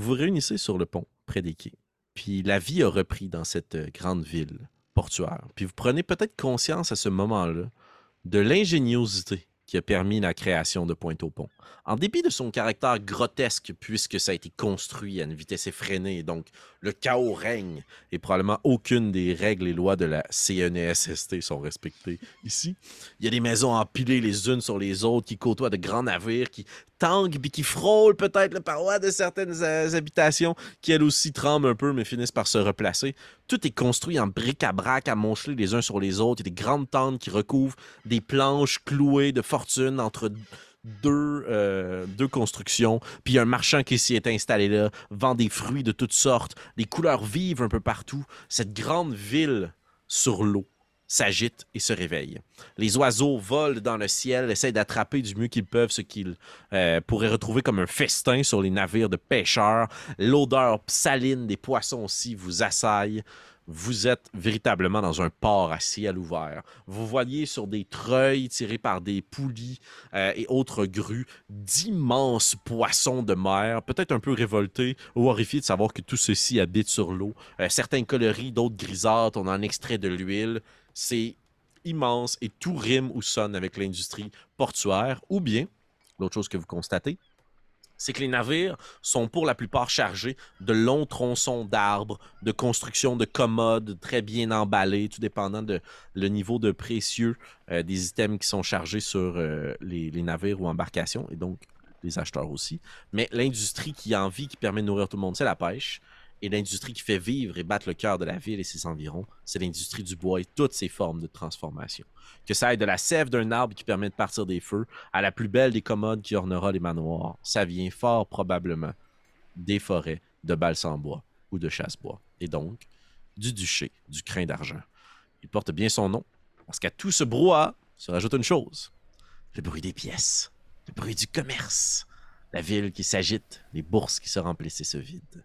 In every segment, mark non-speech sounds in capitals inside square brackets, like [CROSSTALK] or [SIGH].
vous réunissez sur le pont, près des quais. Puis la vie a repris dans cette euh, grande ville portuaire. Puis vous prenez peut-être conscience à ce moment-là de l'ingéniosité qui a permis la création de Pointe-au-Pont. En dépit de son caractère grotesque, puisque ça a été construit à une vitesse effrénée, donc le chaos règne, et probablement aucune des règles et lois de la CNESST sont respectées ici. Il y a des maisons empilées les unes sur les autres, qui côtoient de grands navires, qui tanguent, puis qui frôlent peut-être le paroi de certaines euh, habitations, qui elles aussi tremblent un peu, mais finissent par se replacer. Tout est construit en bric-à-brac, amoncelés les uns sur les autres. Il y a des grandes tentes qui recouvrent des planches clouées de fortune entre deux, euh, deux constructions, puis un marchand qui s'y est installé là, vend des fruits de toutes sortes, des couleurs vives un peu partout. Cette grande ville sur l'eau s'agite et se réveille. Les oiseaux volent dans le ciel, essaient d'attraper du mieux qu'ils peuvent ce qu'ils euh, pourraient retrouver comme un festin sur les navires de pêcheurs. L'odeur saline des poissons aussi vous assaille vous êtes véritablement dans un port à ciel ouvert. Vous voyez sur des treuils tirés par des poulies euh, et autres grues d'immenses poissons de mer, peut-être un peu révoltés ou horrifiés de savoir que tout ceci habite sur l'eau. Euh, certains coloris, d'autres grisâtres, on en extrait de l'huile. C'est immense et tout rime ou sonne avec l'industrie portuaire. Ou bien, l'autre chose que vous constatez, c'est que les navires sont pour la plupart chargés de longs tronçons d'arbres, de construction de commodes très bien emballés, tout dépendant de le niveau de précieux euh, des items qui sont chargés sur euh, les, navires ou embarcations, et donc les acheteurs aussi. Mais l'industrie qui a envie, qui permet de nourrir tout le monde, c'est la pêche. Et l'industrie qui fait vivre et battre le cœur de la ville et ses environs, c'est l'industrie du bois et toutes ses formes de transformation. Que ça aille de la sève d'un arbre qui permet de partir des feux à la plus belle des commodes qui ornera les manoirs, ça vient fort probablement des forêts de balsam-bois ou de chasse-bois. Et donc, du duché, du crin d'argent. Il porte bien son nom, parce qu'à tout ce brouhaha se rajoute une chose le bruit des pièces, le bruit du commerce, la ville qui s'agite, les bourses qui se remplissent et se vident.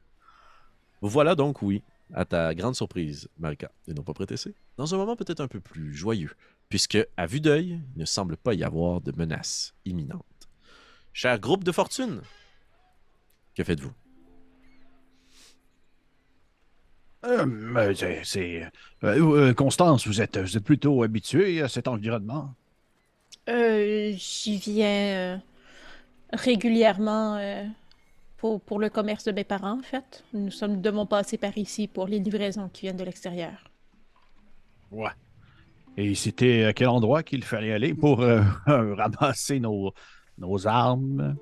Vous voilà donc, oui, à ta grande surprise, Marika, et non pas prétessé, dans un moment peut-être un peu plus joyeux, puisque, à vue d'œil, il ne semble pas y avoir de menace imminente. Cher groupe de fortune, que faites-vous? Euh, c'est. Euh, Constance, vous êtes, vous êtes plutôt habituée à cet environnement? Euh, J'y viens régulièrement pour, le commerce de mes parents, en fait. Nous sommes devons passer par ici pour les livraisons qui viennent de l'extérieur. Ouais. Et c'était à quel endroit qu'il fallait aller pour euh, [LAUGHS] ramasser nos, nos armes?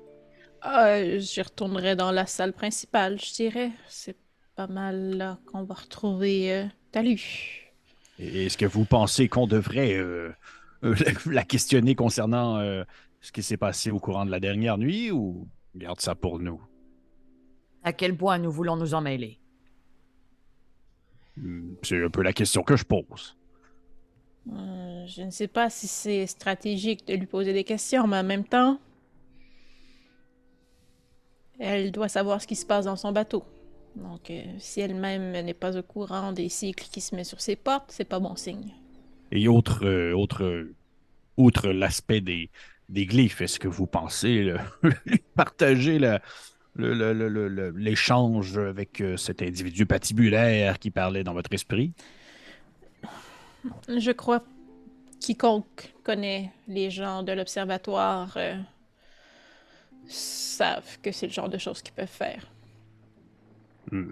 Euh, J'y retournerai dans la salle principale, je dirais. C'est pas mal là qu'on va retrouver euh, Talu. Est-ce que vous pensez qu'on devrait euh, [LAUGHS] la questionner concernant ce qui s'est passé au courant de la dernière nuit ou garde ça pour nous? À quel point nous voulons nous en mêler? Hmm, C'est un peu la question que je pose. Euh, je ne sais pas si c'est stratégique de lui poser des questions, mais en même temps, elle doit savoir ce qui se passe dans son bateau. Donc, euh, si elle-même n'est pas au courant des cycles qui se mettent sur ses portes, c'est pas bon signe. Et autre, euh, autre, outre l'aspect des, des glyphes, est-ce que vous pensez [LAUGHS] partager la, l'échange avec euh, cet individu patibulaire qui parlait dans votre esprit? Je crois quiconque connaît les gens de l'observatoire euh, savent que c'est le genre de choses qu'ils peuvent faire. Hmm.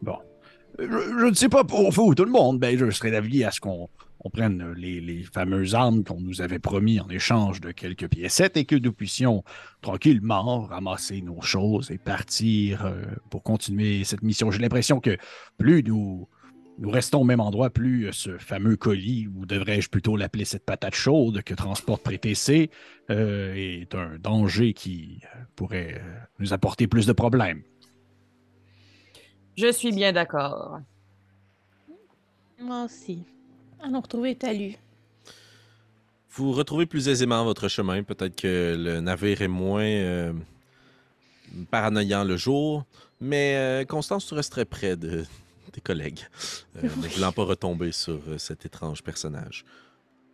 Bon. Je, ne sais pas pour vous, tout le monde, ben, je serais d'avis à ce qu'on on prenne les, fameuses armes qu'on nous avait promis en échange de quelques piécettes et que nous puissions tranquillement ramasser nos choses et partir euh, pour continuer cette mission. J'ai l'impression que plus nous, nous restons au même endroit, plus ce fameux colis, ou devrais-je plutôt l'appeler cette patate chaude que transporte Prétessé, euh, est un danger qui pourrait euh, nous apporter plus de problèmes. Je suis bien d'accord. Moi aussi. Allons retrouver Talu. Vous retrouvez plus aisément votre chemin. Peut-être que le navire est moins euh, paranoïant le jour, mais euh, Constance, tu resterais près de tes collègues, euh, ne voulant pas retomber sur cet étrange personnage.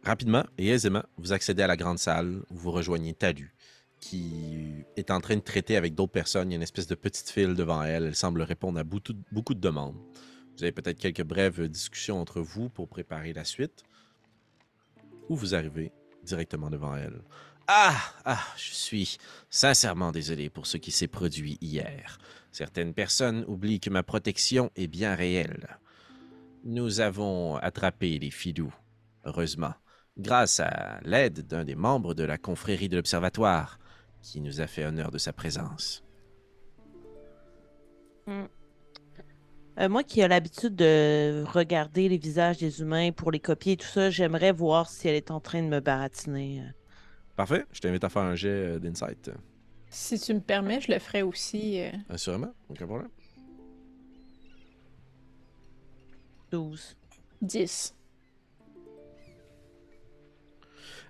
Rapidement et aisément, vous accédez à la grande salle où vous rejoignez Talu, qui est en train de traiter avec d'autres personnes. Il y a une espèce de petite file devant elle. Elle semble répondre à beaucoup de demandes. Vous avez peut-être quelques brèves discussions entre vous pour préparer la suite. Ou vous arrivez directement devant elle. Ah, ah, je suis sincèrement désolé pour ce qui s'est produit hier. Certaines personnes oublient que ma protection est bien réelle. Nous avons attrapé les filous, heureusement, grâce à l'aide d'un des membres de la confrérie de l'Observatoire, qui nous a fait honneur de sa présence. Euh, moi qui ai l'habitude de regarder les visages des humains pour les copier et tout ça, j'aimerais voir si elle est en train de me baratiner. Parfait, je t'invite à faire un jet euh, d'insight. Si tu me permets, je le ferai aussi. euh, Assurément, aucun problème. 12. 10.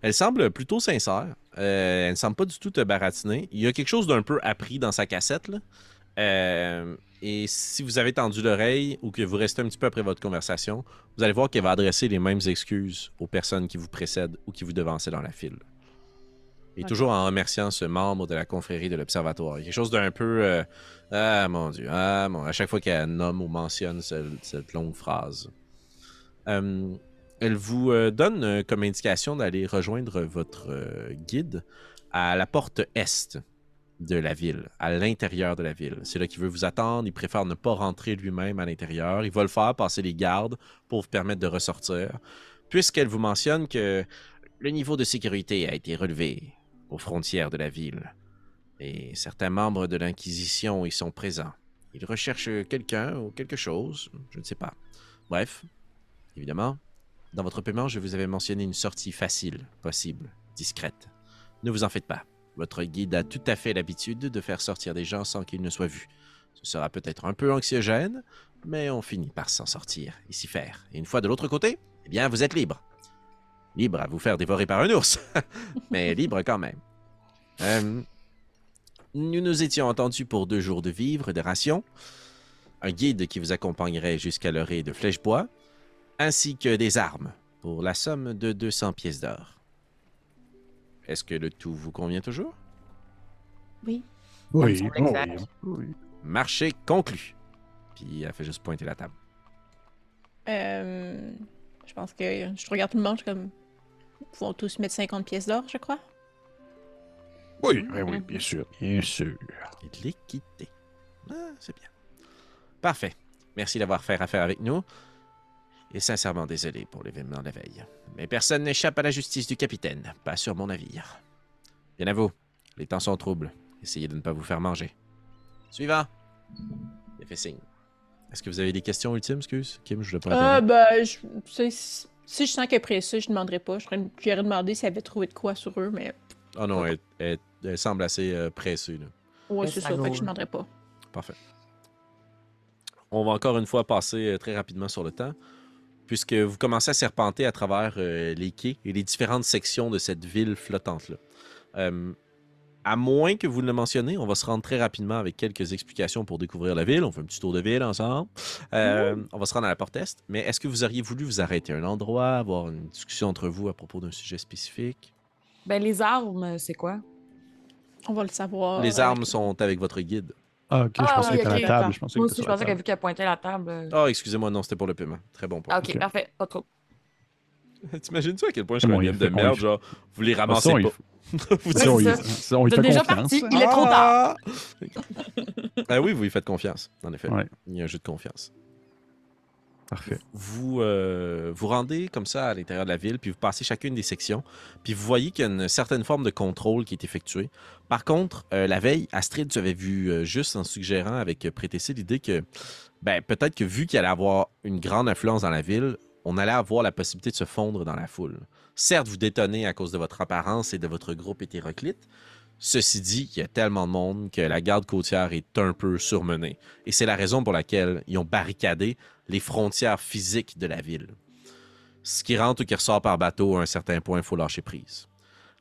Elle semble plutôt sincère. Euh, elle ne semble pas du tout te baratiner. Il y a quelque chose d'un peu appris dans sa cassette. Là. Euh, et si vous avez tendu l'oreille ou que vous restez un petit peu après votre conversation, vous allez voir qu'elle va adresser les mêmes excuses aux personnes qui vous précèdent ou qui vous devançaient dans la file. Et Ok. toujours en remerciant ce membre de la confrérie de l'Observatoire. Quelque chose d'un peu... euh, ah mon Dieu, ah mon... À chaque fois qu'elle nomme ou mentionne ce- cette longue phrase. Euh, elle vous euh, donne comme indication d'aller rejoindre votre guide à la porte est de la ville, à l'intérieur de la ville. C'est là qu'il veut vous attendre. Il préfère ne pas rentrer lui-même à l'intérieur. Il va le faire passer les gardes pour vous permettre de ressortir, puisqu'elle vous mentionne que le niveau de sécurité a été relevé aux frontières de la ville. Et certains membres de l'Inquisition y sont présents. Ils recherchent quelqu'un ou quelque chose, je ne sais pas. Bref, évidemment, dans votre paiement, je vous avais mentionné une sortie facile, possible, discrète. Ne vous en faites pas. Votre guide a tout à fait l'habitude de faire sortir des gens sans qu'ils ne soient vus. Ce sera peut-être un peu anxiogène, mais on finit par s'en sortir et s'y faire. Et une fois de l'autre côté, eh bien, vous êtes libre. Libre à vous faire dévorer par un ours, [LAUGHS] mais libre quand même. Euh, nous nous étions entendus pour deux jours de vivres et de rations, un guide qui vous accompagnerait jusqu'à l'orée de Flèchebois, ainsi que des armes pour la somme de 200 pièces d'or. Est-ce que le tout vous convient toujours? Oui. Oui, exact. oui, oui. Marché conclu. Puis elle fait juste pointer la table. Euh, je pense que je regarde tout le monde, je suis comme. Ils vont tous mettre 50 pièces d'or, je crois. Oui, oui, oui, bien sûr, bien sûr. Et de l'équité. Ah, c'est bien. Parfait. Merci d'avoir fait affaire avec nous. Et sincèrement désolé pour l'événement de la veille. Mais personne n'échappe à la justice du capitaine, pas sur mon navire. Bien à vous. Les temps sont troubles. Essayez de ne pas vous faire manger. Suivant. Il fait signe. Est-ce que vous avez des questions ultimes, excuse? Kim, je ne pas Ah, interrompre. ben, je, si je sens qu'après ça, je demanderai pas. Je ferais- J'irais demander s'ils avaient trouvé de quoi sur eux, mais. Oh non, elle, elle- elle semble assez euh, pressée. Là. Ouais, c'est ça fait que je demanderai pas. Parfait. On va encore une fois passer euh, très rapidement sur le temps, puisque vous commencez à serpenter à travers euh, les quais et les différentes sections de cette ville flottante-là. Euh, à moins que vous ne le mentionnez, on va se rendre très rapidement avec quelques explications pour découvrir la ville. On fait un petit tour de ville ensemble. Euh, On va se rendre à la porte est. Mais est-ce que vous auriez voulu vous arrêter à un endroit, avoir une discussion entre vous à propos d'un sujet spécifique? Ben, les armes, c'est quoi? On va le savoir. les armes sont avec votre guide. Ah, ok, je Ah, pensais oui, que t'étais à ok, la table. Je pensais Moi que aussi, je pensais qu'elle vu qu'elle pointait la table. euh. Ah, excusez-moi, non, c'était pour le paiement. Très bon point. Ah, ok, parfait, pas trop. [LAUGHS] T'imagines-tu à quel point je suis un il de merde, genre, vous les Ah, ramassez [LAUGHS] ça, pas. il- Vous ça, on ça, on fait déjà confiance. parti, il est trop tard. Ah oui, vous lui faites confiance, en effet. Ouais. Il y a un jeu de confiance. Vous euh, vous rendez comme ça à l'intérieur de la ville, puis vous passez chacune des sections, puis vous voyez qu'il y a une certaine forme de contrôle qui est effectuée. Par contre, euh, la veille, Astrid, tu avais vu euh, juste en suggérant avec Prétessé l'idée que ben, peut-être que vu qu'il allait avoir une grande influence dans la ville, on allait avoir la possibilité de se fondre dans la foule. Certes, vous détonnez à cause de votre apparence et de votre groupe hétéroclite. Ceci dit, il y a tellement de monde que la garde côtière est un peu surmenée. Et c'est la raison pour laquelle ils ont barricadé les frontières physiques de la ville. Ce qui rentre ou qui ressort par bateau, à un certain point, il faut lâcher prise.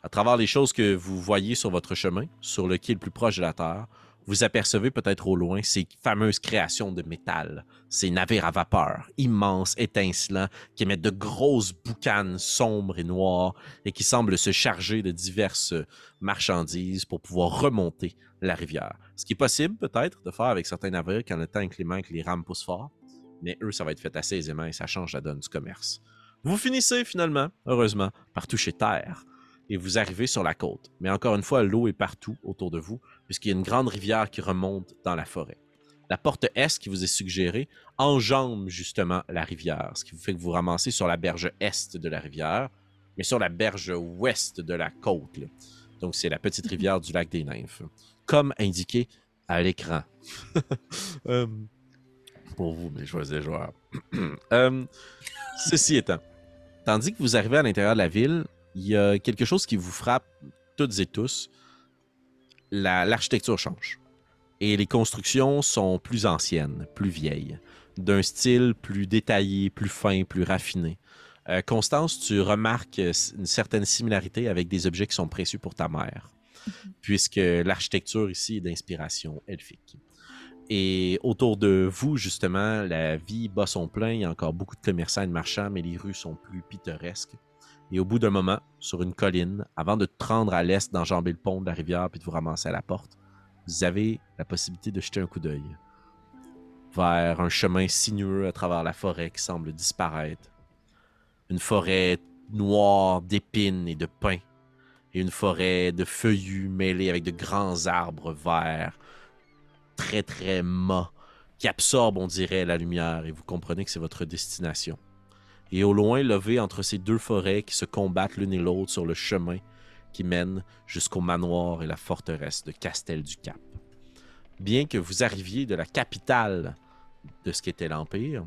À travers les choses que vous voyez sur votre chemin, sur le quai le plus proche de la Terre, vous apercevez peut-être au loin ces fameuses créations de métal, ces navires à vapeur, immenses, étincelants, qui émettent de grosses boucanes sombres et noires et qui semblent se charger de diverses marchandises pour pouvoir remonter la rivière. Ce qui est possible peut-être de faire avec certains navires quand le temps inclément et que les rames poussent fort, mais eux, ça va être fait assez aisément et ça change la donne du commerce. Vous finissez finalement, heureusement, par toucher terre et vous arrivez sur la côte. Mais encore une fois, l'eau est partout autour de vous, puisqu'il y a une grande rivière qui remonte dans la forêt. La porte est qui vous est suggérée enjambe justement la rivière, ce qui vous fait que vous ramassez sur la berge est de la rivière, mais sur la berge ouest de la côte. là. Donc c'est la petite [LAUGHS] rivière du lac des Nymphes, comme indiqué à l'écran. [LAUGHS] Euh, pour vous, mes choisis joueurs. [CLEARS THROAT] Euh, ceci étant, tandis que vous arrivez à l'intérieur de la ville, il y a quelque chose qui vous frappe toutes et tous. La- L'architecture change. Et les constructions sont plus anciennes, plus vieilles, d'un style plus détaillé, plus fin, plus raffiné. Euh, Constance, tu remarques une certaine similarité avec des objets qui sont précieux pour ta mère, puisque l'architecture ici est d'inspiration elfique. Et autour de vous, justement, la vie bat son plein. Il y a encore beaucoup de commerçants et de marchands, mais les rues sont plus pittoresques. Et au bout d'un moment, sur une colline, avant de te rendre à l'est, d'enjamber le pont de la rivière puis de vous ramasser à la porte, vous avez la possibilité de jeter un coup d'œil vers un chemin sinueux à travers la forêt qui semble disparaître. Une forêt noire d'épines et de pins. Et une forêt de feuillus mêlés avec de grands arbres verts, très très mâts, qui absorbent, on dirait, la lumière. Et vous comprenez que c'est votre destination et au loin levé entre ces deux forêts qui se combattent l'une et l'autre sur le chemin qui mène jusqu'au manoir et la forteresse de Castel du Cap. Bien que vous arriviez de la capitale de ce qu'était l'Empire,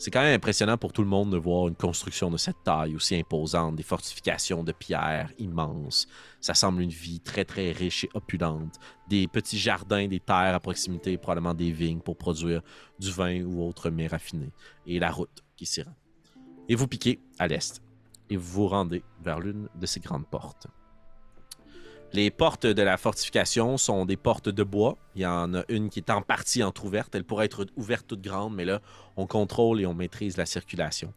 c'est quand même impressionnant pour tout le monde de voir une construction de cette taille aussi imposante, des fortifications de pierre immenses. Ça semble une vie très très riche et opulente. Des petits jardins, des terres à proximité, probablement des vignes pour produire du vin ou autre mets raffinés. Et la route qui s'y rend et vous piquez à l'est et vous vous rendez vers l'une de ces grandes portes. Les portes de la fortification sont des portes de bois. Il y en a une qui est en partie entrouverte. Elle pourrait être ouverte toute grande, mais là, on contrôle et on maîtrise la circulation.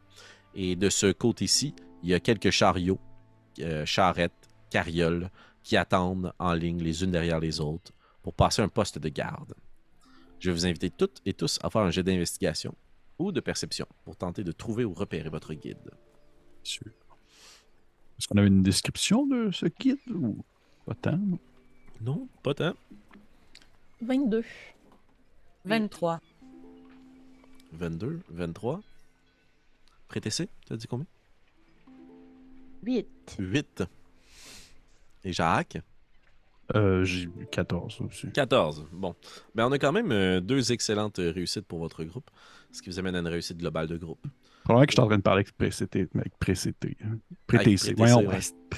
Et de ce côté-ci, il y a quelques chariots, euh, charrettes, carrioles qui attendent en ligne les unes derrière les autres pour passer un poste de garde. Je vais vous inviter toutes et tous à faire un jet d'investigation ou de perception pour tenter de trouver ou repérer votre guide. Sûr. Est-ce qu'on avait une description de ce guide ou? Pas tant? Non, pas tant. 22. 23. 22, 23. Prétessé, t'as dit combien? 8. 8. Et Jacques? Euh, J'ai eu 14 aussi. 14. Bon. Ben, on a quand même euh, deux excellentes euh, réussites pour votre groupe, ce qui vous amène à une réussite globale de groupe. Probablement que je suis en train de parler avec précété. Avec précété. hein. Prétécé, Voyons,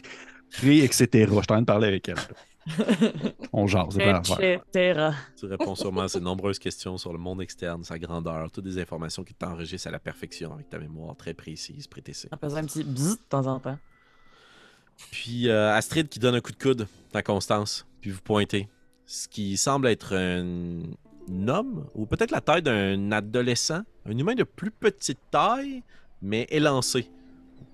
[LAUGHS] etc. Je suis en train de parler avec elle. [LAUGHS] On jase, c'est pas l'affaire. Tu réponds sûrement à ces nombreuses questions sur le monde externe, sa grandeur, toutes des informations qui t'enregistrent à la perfection avec ta mémoire très précise, prétessée. Ça faisait un petit bzzz de temps en temps. Puis euh, Astrid qui donne un coup de coude à Constance, puis vous pointez. Ce qui semble être un, un homme, ou peut-être la taille d'un adolescent, un humain de plus petite taille, mais élancé.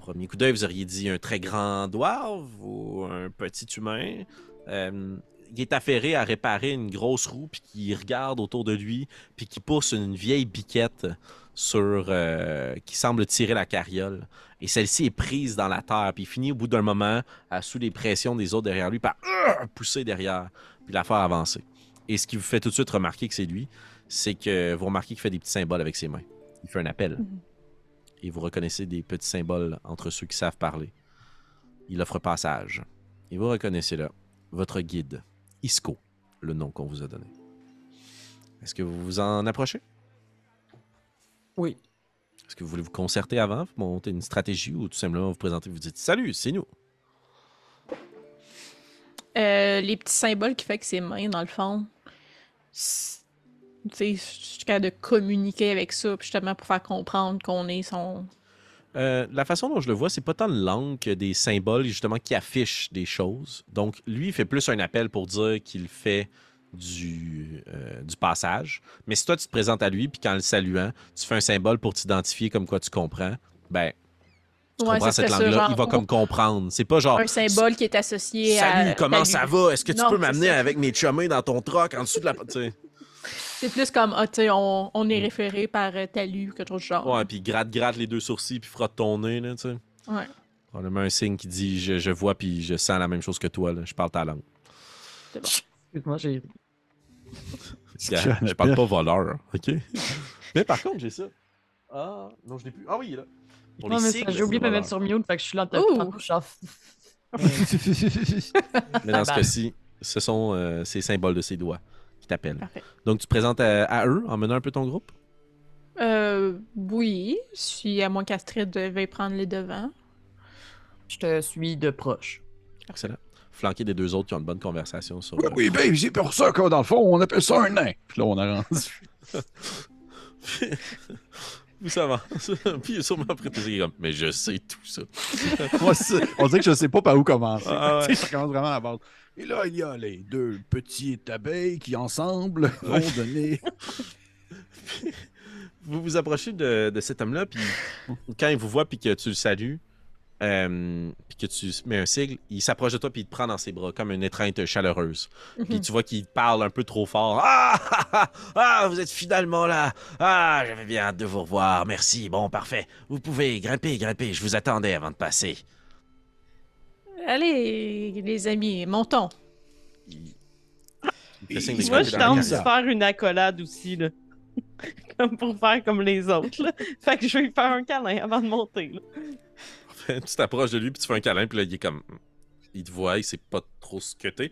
Premier coup d'œil, vous auriez dit un très grand dwarf ou un petit humain. Euh, il est affairé à réparer une grosse roue, puis qui regarde autour de lui, puis qui pousse une vieille biquette sur euh, qui semble tirer la carriole. Et celle-ci est prise dans la terre, puis il finit au bout d'un moment, sous les pressions des autres derrière lui, par euh, pousser derrière, puis la faire avancer. Et ce qui vous fait tout de suite remarquer que c'est lui, c'est que vous remarquez qu'il fait des petits symboles avec ses mains. Il fait un appel. Mhm. Et vous reconnaissez des petits symboles entre ceux qui savent parler. Il offre passage. Et vous reconnaissez là votre guide, Isco, le nom qu'on vous a donné. Est-ce que vous vous en approchez? Oui. Est-ce que vous voulez vous concerter avant, vous monter une stratégie ou tout simplement vous présenter, vous dites Salut, c'est nous? Euh, les petits symboles qui fait que ses mains, dans le fond, c'est- tu sais, je suis capable de communiquer avec ça, justement pour faire comprendre qu'on est son. Euh, la façon dont je le vois, c'est pas tant de langue que des symboles justement qui affichent des choses. Donc lui, il fait plus un appel pour dire qu'il fait du, euh, du passage. Mais si toi, tu te présentes à lui, puis qu'en le saluant, tu fais un symbole pour t'identifier comme quoi tu comprends, ben, tu Ouais, comprends cette langue-là, il va comme comprendre. C'est pas genre. Un symbole qui est associé à. Salut, comment ça va? Est-ce que tu Non, peux m'amener avec mes chumés dans ton truck en dessous de la. C'est plus comme, ah, tu sais, on, on est référé par euh, Talu quelque chose du genre. Ouais, puis gratte, gratte les deux sourcils, puis frotte ton nez, là, tu sais. Ouais. Probablement un signe qui dit je, je vois, puis je sens la même chose que toi, là. Je parle ta langue. Excuse-moi, j'ai. [LAUGHS] Je parle pas voleur, OK? [LAUGHS] Mais par contre, j'ai ça. Ah, non, je l'ai plus. Ah oui, il est là. Pour Non, mais j'ai oublié de me mettre sur mute, fait que je suis là en [LAUGHS] Mais dans ce cas-ci, ce sont euh, ces symboles de ses doigts t'appellent. Donc, tu te présentes à, à eux en menant un peu ton groupe? Euh, oui, si à moins qu'Astrid devait prendre les devants. Je te suis de proche. Excellent. Flanqué des deux autres qui ont une bonne conversation sur. euh, Oui, oui, ben, c'est pour ça que dans le fond, on appelle ça un nain. Puis là, on a rendu. [LAUGHS] Où ça va? [LAUGHS] Puis il est sûrement prêt à dire comme, mais je sais tout ça. [LAUGHS] Moi, on dirait que je sais pas par où commencer. Ah ouais. [LAUGHS] Commence vraiment à la base. Et là, il y a les deux petites abeilles qui, ensemble, vont donner. vous vous approchez de, de cet homme-là, puis quand il vous voit, puis que tu le salues, euh, puis que tu mets un sigle, il s'approche de toi, puis il te prend dans ses bras comme une étreinte chaleureuse. Puis tu vois qu'il parle un peu trop fort. Ah, ah, ah, ah, vous êtes finalement là. Ah, j'avais bien hâte de vous revoir. Merci. Bon, parfait. Vous pouvez grimper, grimper. Je vous attendais avant de passer. Allez, les amis, montons. Il, il Moi, je tente de faire une accolade aussi, là. [LAUGHS] comme pour faire comme les autres, là. Fait que je vais lui faire un câlin avant de monter, là. [LAUGHS] tu t'approches de lui, puis tu fais un câlin, puis là, il est comme. Il te voit, il sait pas trop ce que t'es.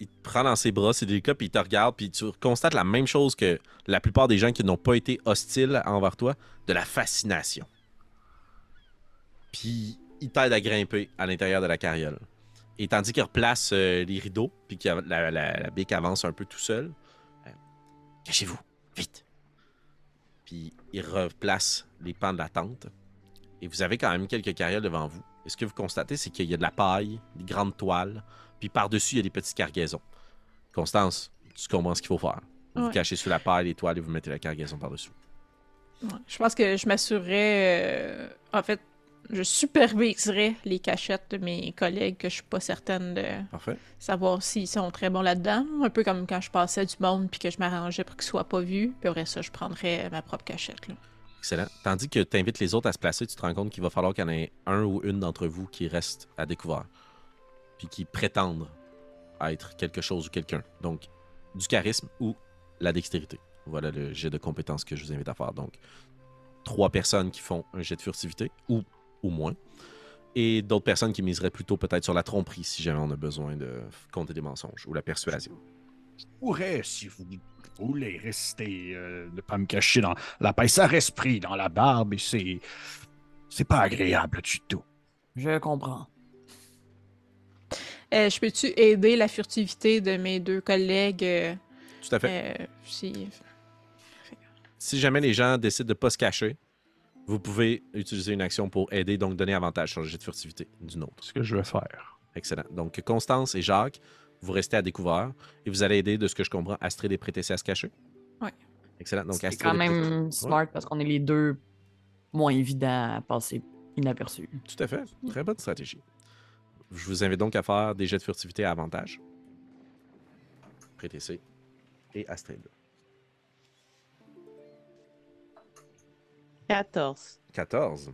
Il te prend dans ses bras, c'est délicat, puis il te regarde, puis tu constates la même chose que la plupart des gens qui n'ont pas été hostiles envers toi, de la fascination. Puis il t'aide à grimper à l'intérieur de la carriole. Et tandis qu'il replace euh, les rideaux, puis que la, la, bique avance un peu tout seul, euh, cachez-vous, vite. Puis il replace les pans de la tente. Et vous avez quand même quelques carrioles devant vous. Et ce que vous constatez, c'est qu'il y a de la paille, des grandes toiles, puis par-dessus, il y a des petites cargaisons. Constance, tu comprends ce qu'il faut faire. Vous Ouais. cachez sous la paille, les toiles, et vous mettez la cargaison par-dessus. Ouais, Je pense que je m'assurerais. euh, en fait, je superviserais les cachettes de mes collègues que je suis pas certaine de Parfait. savoir s'ils sont très bons là-dedans. Un peu comme quand je passais du monde puis que je m'arrangeais pour qu'ils soient pas vus. Puis après ça, je prendrais ma propre cachette. Là. Excellent. Tandis que tu invites les autres à se placer, tu te rends compte qu'il va falloir qu'il y en ait un ou une d'entre vous qui reste à découvert. Puis qui prétendent être quelque chose ou quelqu'un. Donc, du charisme ou la dextérité. Voilà le jet de compétences que je vous invite à faire. Donc, trois personnes qui font un jet de furtivité ou, ou moins. Et d'autres personnes qui miseraient plutôt peut-être sur la tromperie si jamais on a besoin de compter des mensonges ou la persuasion. Je pourrais, si vous voulez rester, euh, ne pas me cacher dans la paille. Ça reste pris dans la barbe et c'est. C'est pas agréable du tout. Je comprends. Euh, je peux-tu aider la furtivité de mes deux collègues euh, Tout à fait. euh, si... Si jamais les gens décident de ne pas se cacher, vous pouvez utiliser une action pour aider, donc donner avantage sur le jet de furtivité d'une autre. C'est ce que je vais faire. Excellent. Donc, Constance et Jacques, vous restez à découvert et vous allez aider, de ce que je comprends, Astrid et Prétessé à se cacher. Ouais. Excellent. Donc, C'est Astrid quand et Prétessé- même smart parce qu'on est les deux moins évidents à passer inaperçus. Tout à fait. Très bonne stratégie. Je vous invite donc à faire des jets de furtivité à avantage. Prétessé et Astrid. 14. 14.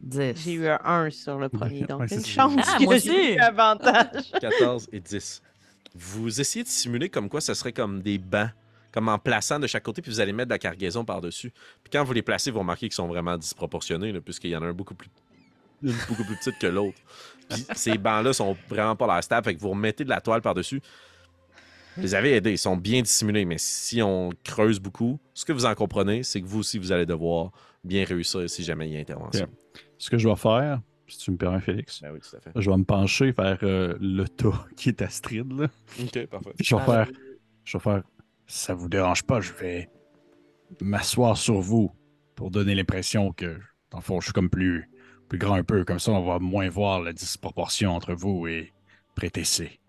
10. J'ai eu un 1 sur le premier, donc Ouais, c'est une chance Ah, que j'ai eu avantage. 14 et 10. Vous essayez de simuler comme quoi ce serait comme des bancs, comme en plaçant de chaque côté, puis vous allez mettre de la cargaison par-dessus. Puis quand vous les placez, vous remarquez qu'ils sont vraiment disproportionnés, puisqu'il y en a un beaucoup plus, beaucoup plus petite que l'autre. Puis [LAUGHS] ces bancs-là sont vraiment pas la stable, fait que vous remettez de la toile par-dessus. Vous les avez aidés, ils sont bien dissimulés, mais si on creuse beaucoup, ce que vous en comprenez, c'est que vous aussi, vous allez devoir bien réussir si jamais il y a intervention. Ce que je vais faire, si tu me permets, Félix, Ben oui, tout à fait. je vais me pencher vers euh, le tas [LAUGHS] qui est Astrid. Là. Ok, parfait. Puis je vais faire. Je vais faire. Ça vous dérange pas, je vais m'asseoir sur vous pour donner l'impression que, dans le fond, je suis comme plus, plus grand un peu. Comme ça, on va moins voir la disproportion entre vous et Prétessé.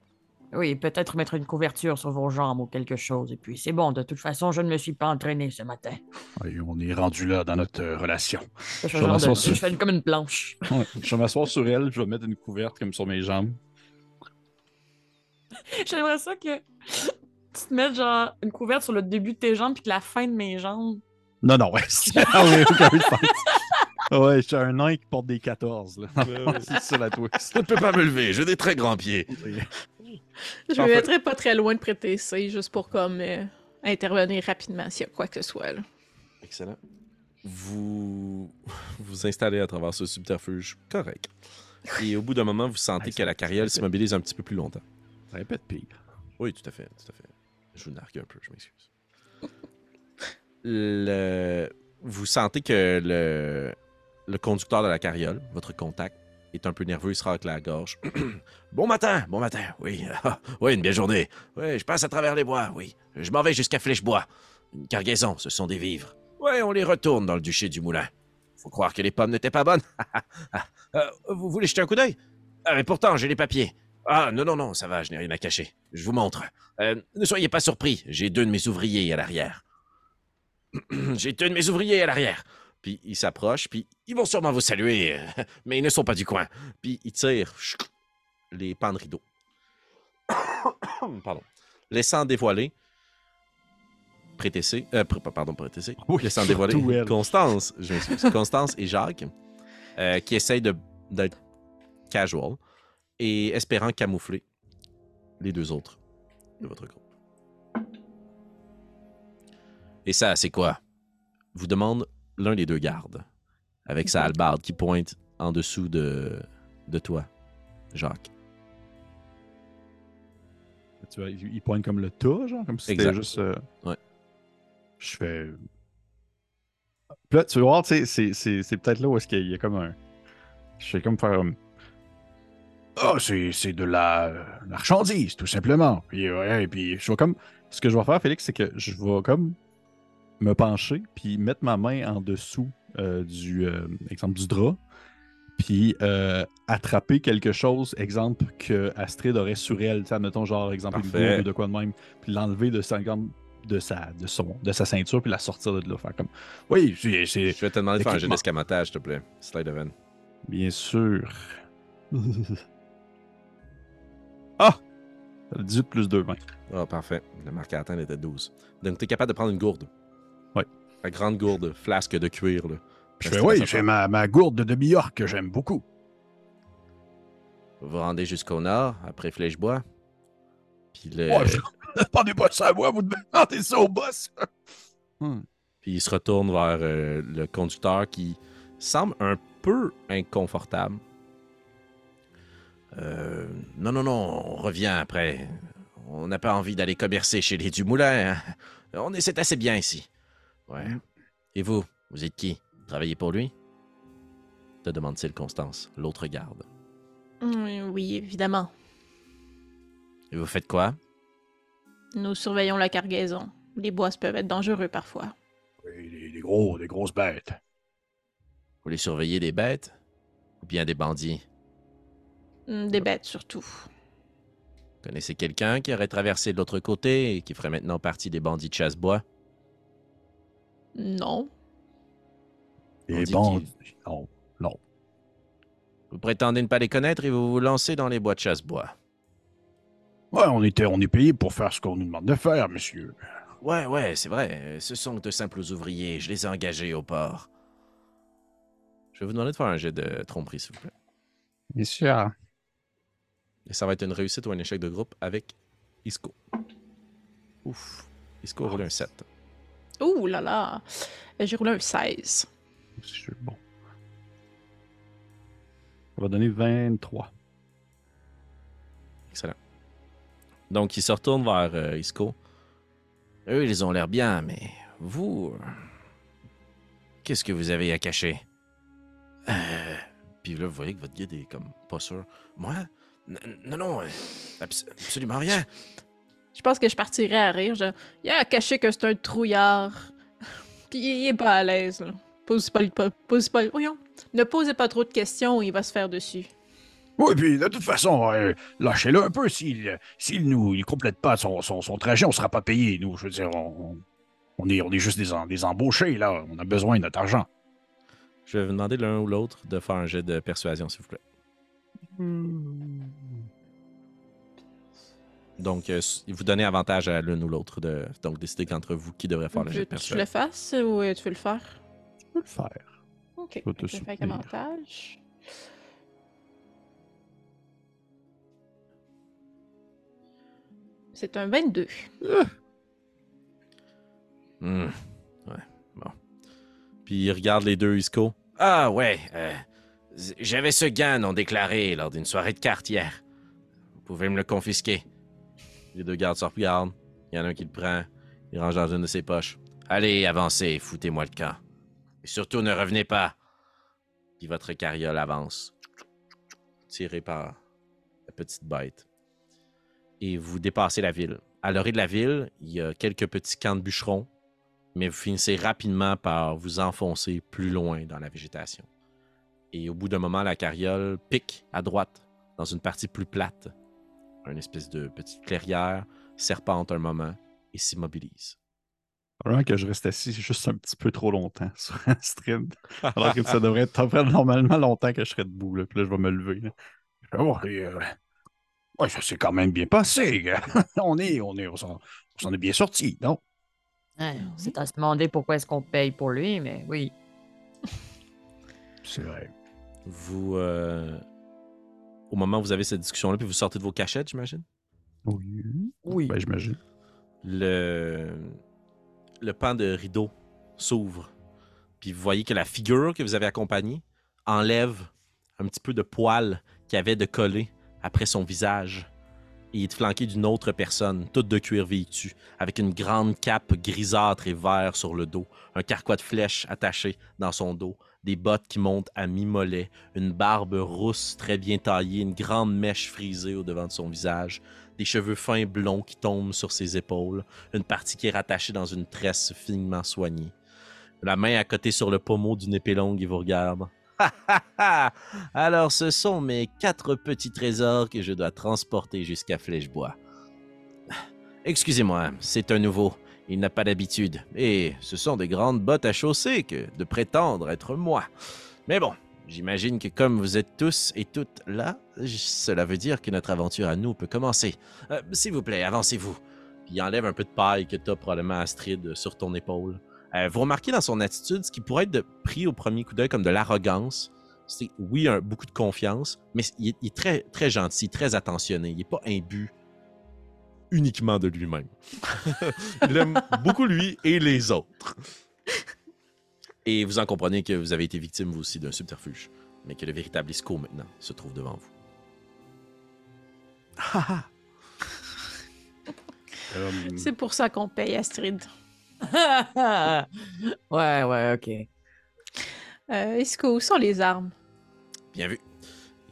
Oui, peut-être mettre une couverture sur vos jambes ou quelque chose. Et puis, c'est bon, de toute façon, je ne me suis pas entraîné ce matin. Oui, on est rendu là dans notre euh, relation. Je, Je de- je sur- fais comme une planche. [LAUGHS] Ouais, je vais m'asseoir sur elle, je vais mettre une couverte comme sur mes jambes. [LAUGHS] J'aimerais ça que tu te mettes genre une couverte sur le début de tes jambes puis que la fin de mes jambes. Non, non, ouais. [LAUGHS] Ah. Ouais, je suis un nain qui porte des 14. Là. c'est ça la twist. Je ne peux pas me lever, j'ai des très grands pieds. Je me mettrais pas très loin de prêter ça, juste pour comme euh, intervenir rapidement s'il y a quoi que ce soit. Là. Excellent. Vous [LAUGHS] vous installez à travers ce subterfuge correct. Et au bout d'un moment, vous sentez que ça- la carriole s'immobilise un petit peu plus longtemps. Répète pire. Oui, tout à fait, tout à fait. Je vous nargue un peu, je m'excuse. Le... Vous sentez que le... le conducteur de la carriole, votre contact, est un peu nerveux, il se racle la gorge. [CLEARS THROAT] bon matin, bon matin, oui. [LAUGHS] oui, une belle journée. Oui, je passe à travers les bois, oui. Je m'en vais jusqu'à Flèchebois. Une cargaison, ce sont des vivres. Oui, on les retourne dans le duché du moulin. Faut croire que les pommes n'étaient pas bonnes. [LAUGHS] Euh, vous voulez jeter un coup d'œil? Ah, mais pourtant, j'ai les papiers. Ah, non, non, non, ça va, je n'ai rien à cacher. Je vous montre. Euh, ne soyez pas surpris, j'ai deux de mes ouvriers à l'arrière. [CLEARS THROAT] j'ai deux de mes ouvriers à l'arrière. Puis ils s'approchent, puis ils vont sûrement vous saluer, [LAUGHS] mais ils ne sont pas du coin. Puis ils tirent les pans de rideau. [COUGHS] Pardon. Laissant dévoiler. Prétessé. Euh, pardon, prétessé. Oui, laissant dévoiler. Constance, je m'excuse, [LAUGHS] Constance et Jacques, euh, qui essayent de- d'être casual et espérant camoufler les deux autres de votre groupe. Et ça, c'est quoi? Vous demande l'un des deux gardes, avec sa hallebarde qui pointe en dessous de, de toi, Jacques. Tu vois, il pointe comme le tas, genre, comme si c'était juste. euh, Ouais. Je fais. Puis là, tu vas voir, tu sais, c'est- c'est c'est peut-être là où est-ce qu'il y a comme un. Je fais comme faire. Ah, c'est c'est de la marchandise, tout simplement. Puis, ouais, et puis, je vais comme. Ce que je vais faire, Félix, c'est que je vais comme me pencher, puis mettre ma main en dessous euh, du, euh, exemple, du drap, puis euh, attraper quelque chose, exemple, que Astrid aurait sur elle, admettons, genre, exemple, une ou de quoi de même, puis l'enlever de sa, de sa, de son, de sa ceinture, puis la sortir de là, faire comme, oui, Je vais te demander de faire un jeu d'escamotage, s'il te plaît. Slide of hand. bien sûr. [LAUGHS] ah! 18 plus 2, 20. Ah, parfait. Le marqueur à atteindre était 12. Donc, tu es capable de prendre une gourde. Ouais. La grande gourde, flasque de cuir, là. Je fais, oui, j'ai ma, ma gourde de demi-orc que j'aime beaucoup. Vous vous rendez jusqu'au nord, après Flèchebois. Puis, le... Oh, je... [LAUGHS] Pendez pas ça à moi, vous demandez ça au boss. [LAUGHS] Hmm. Puis il se retourne vers euh, le conducteur qui semble un peu inconfortable. Euh, non, non, non, on revient après. On n'a pas envie d'aller commercer chez les Dumoulin. hein. On est, c'est assez bien ici. Ouais. Et vous, vous êtes qui? Travaillez pour lui? Te demande-t-il Constance, l'autre garde. Mm, Oui, évidemment. Et vous faites quoi? Nous surveillons la cargaison. Les bois peuvent être dangereux parfois. Oui, des, des gros, des grosses bêtes. Vous les surveillez des bêtes? Ou bien des bandits? Mm, Des bêtes surtout. Connaissez quelqu'un qui aurait traversé de l'autre côté et qui ferait maintenant partie des bandits de chasse-bois? Non. On Des dit bons. qu'il- Non, non. Vous prétendez ne pas les connaître et vous vous lancez dans les bois de chasse-bois. Ouais, on, était, on est payé pour faire ce qu'on nous demande de faire, monsieur. Ouais, ouais, c'est vrai. Ce sont de simples ouvriers. Je les ai engagés au port. Je vais vous demander de faire un jet de tromperie, s'il vous plaît. Bien sûr. Et ça va être une réussite ou un échec de groupe avec Isco. Ouf. Isco a roulé un 7. Ouh là là. Euh, J'ai roulé un 16. C'est bon. On va donner 23. Excellent. Donc, il se retourne vers euh, Isco. Eux, ils ont l'air bien, mais vous. Qu'est-ce que vous avez à cacher? Euh, Puis là, vous voyez que votre guide est comme pas sûr. Moi? N- Non, non, abs- absolument rien. Je pense que je partirais à rire. Je... Il a caché que c'est un trouillard. [LAUGHS] Puis il est pas à l'aise. là. Pose pas, pose pas, voyons. Ne posez pas trop de questions ou il va se faire dessus. Oui, puis de toute façon, euh, lâchez-le un peu. S'il s'il nous il complète pas son, son, son trajet, on sera pas payé. Nous, je veux dire, on, on est, on est juste des, des embauchés, là. On a besoin de notre argent. Je vais vous demander l'un ou l'autre de faire un jet de persuasion, s'il vous plaît. Donc, euh, vous donnez avantage à l'une ou l'autre de donc décider qu'entre vous qui devrait faire le jet de je le persuasion. fasse ou euh, tu veux le faire? Tu peux le faire. Ok. peux te Je soutenir. avantage. C'est un 22. Hmm, Ouais, bon. Puis il regarde les deux Isco. Ah ouais, euh, j'avais ce gain non déclaré lors d'une soirée de cartes hier. Vous pouvez me le confisquer. Les deux gardes se regardent. Il y en a un qui le prend. Il range dans une de ses poches. Allez, avancez, foutez-moi le camp. Et surtout, ne revenez pas. Puis votre carriole avance. Tiré par la petite bête. Et vous dépassez la ville. À l'orée de la ville, il y a quelques petits camps de bûcherons mais vous finissez rapidement par vous enfoncer plus loin dans la végétation. Et au bout d'un moment, la carriole pique à droite dans une partie plus plate. Une espèce de petite clairière serpente un moment et s'immobilise. Probablement que je reste assis juste un petit peu trop longtemps [LAUGHS] sur un stream. Alors que ça devrait être normalement longtemps que je serais debout. Là. Puis là, je vais me lever. Là. Oh, et, euh, ouais, ça s'est quand même bien passé. gars. [LAUGHS] on est, on est, on s'en on s'en est bien sorti, non? Ouais, on s'est à se demander pourquoi est-ce qu'on paye pour lui, mais oui. C'est vrai. Vous, euh, au moment où vous avez cette discussion-là, puis vous sortez de vos cachettes, j'imagine, Oui. Oui. Ben, j'imagine. le, le pan de rideau s'ouvre. Puis vous voyez que la figure que vous avez accompagnée enlève un petit peu de poil qu'il avait de collé après son visage. Et il est flanqué d'une autre personne, toute de cuir vêtue, avec une grande cape grisâtre et vert sur le dos, un carquois de flèche attaché dans son dos, des bottes qui montent à mi-mollet, une barbe rousse très bien taillée, une grande mèche frisée au devant de son visage, des cheveux fins blonds qui tombent sur ses épaules, une partie qui est rattachée dans une tresse finement soignée. La main à côté sur le pommeau d'une épée longue, il vous regarde. [LAUGHS] Alors ce sont mes quatre petits trésors que je dois transporter jusqu'à Flèchebois. Excusez-moi, c'est un nouveau. Il n'a pas d'habitude. Et ce sont de grandes bottes à chausser que de prétendre être moi. Mais bon, j'imagine que comme vous êtes tous et toutes là, cela veut dire que notre aventure à nous peut commencer. Euh, S'il vous plaît, avancez-vous. Puis il enlève un peu de paille que tu as probablement Astrid sur ton épaule. Euh, vous remarquez dans son attitude ce qui pourrait être pris au premier coup d'œil comme de l'arrogance. C'est oui, un- beaucoup de confiance, mais il est, il est très, très gentil, très attentionné. Il n'est pas imbu uniquement de lui-même. [LAUGHS] il aime beaucoup lui et les autres. Et vous en comprenez que vous avez été victime vous aussi d'un subterfuge, mais que le véritable Isco maintenant se trouve devant vous. Ah, ah. Euh, C'est pour ça qu'on paye Astrid. [LAUGHS] ouais, ouais, ok. Euh, Isco, où sont les armes? Bien vu.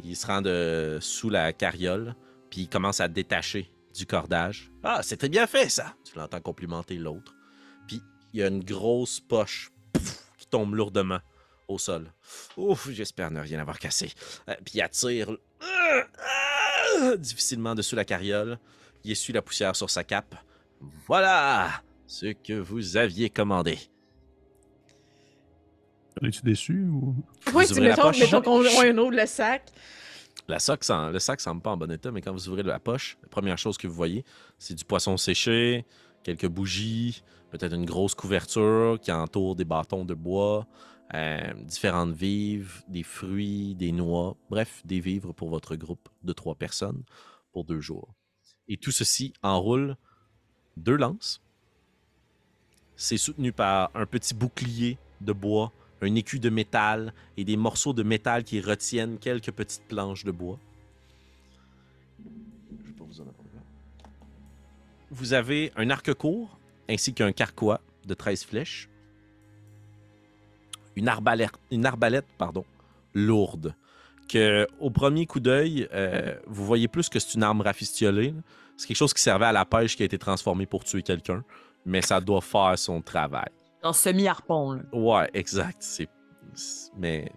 Il se rend de- sous la carriole, puis il commence à détacher du cordage. Ah, c'est très bien fait, ça! Tu l'entends complimenter l'autre. Puis il y a une grosse poche pff, qui tombe lourdement au sol. Ouf, j'espère ne rien avoir cassé. Euh, puis il attire euh, euh, difficilement dessous la carriole. Il essuie la poussière sur sa cape. Voilà ce que vous aviez commandé. Es-tu déçu ou? Oui, tu mettons, mettons qu'on on ouvre le sac? Le sac semble pas en bon état, mais quand vous ouvrez la poche, la première chose que vous voyez, c'est du poisson séché, quelques bougies, peut-être une grosse couverture qui entoure des bâtons de bois, euh, différentes vivres, des fruits, des noix, bref, des vivres pour votre groupe de trois personnes pour deux jours. Et tout ceci enroule deux lances. C'est soutenu par un petit bouclier de bois, un écu de métal et des morceaux de métal qui retiennent quelques petites planches de bois. Je vais pas vous en apprendre. Vous avez un arc court ainsi qu'un carquois de 13 flèches. Une arbalète, une arbalète pardon, lourde. Que, au premier coup d'œil, euh, vous voyez plus que c'est une arme rafistiolée. C'est quelque chose qui servait à la pêche qui a été transformé pour tuer quelqu'un, mais ça doit faire son travail. Genre semi-harpon. Ouais, exact. C'est, mais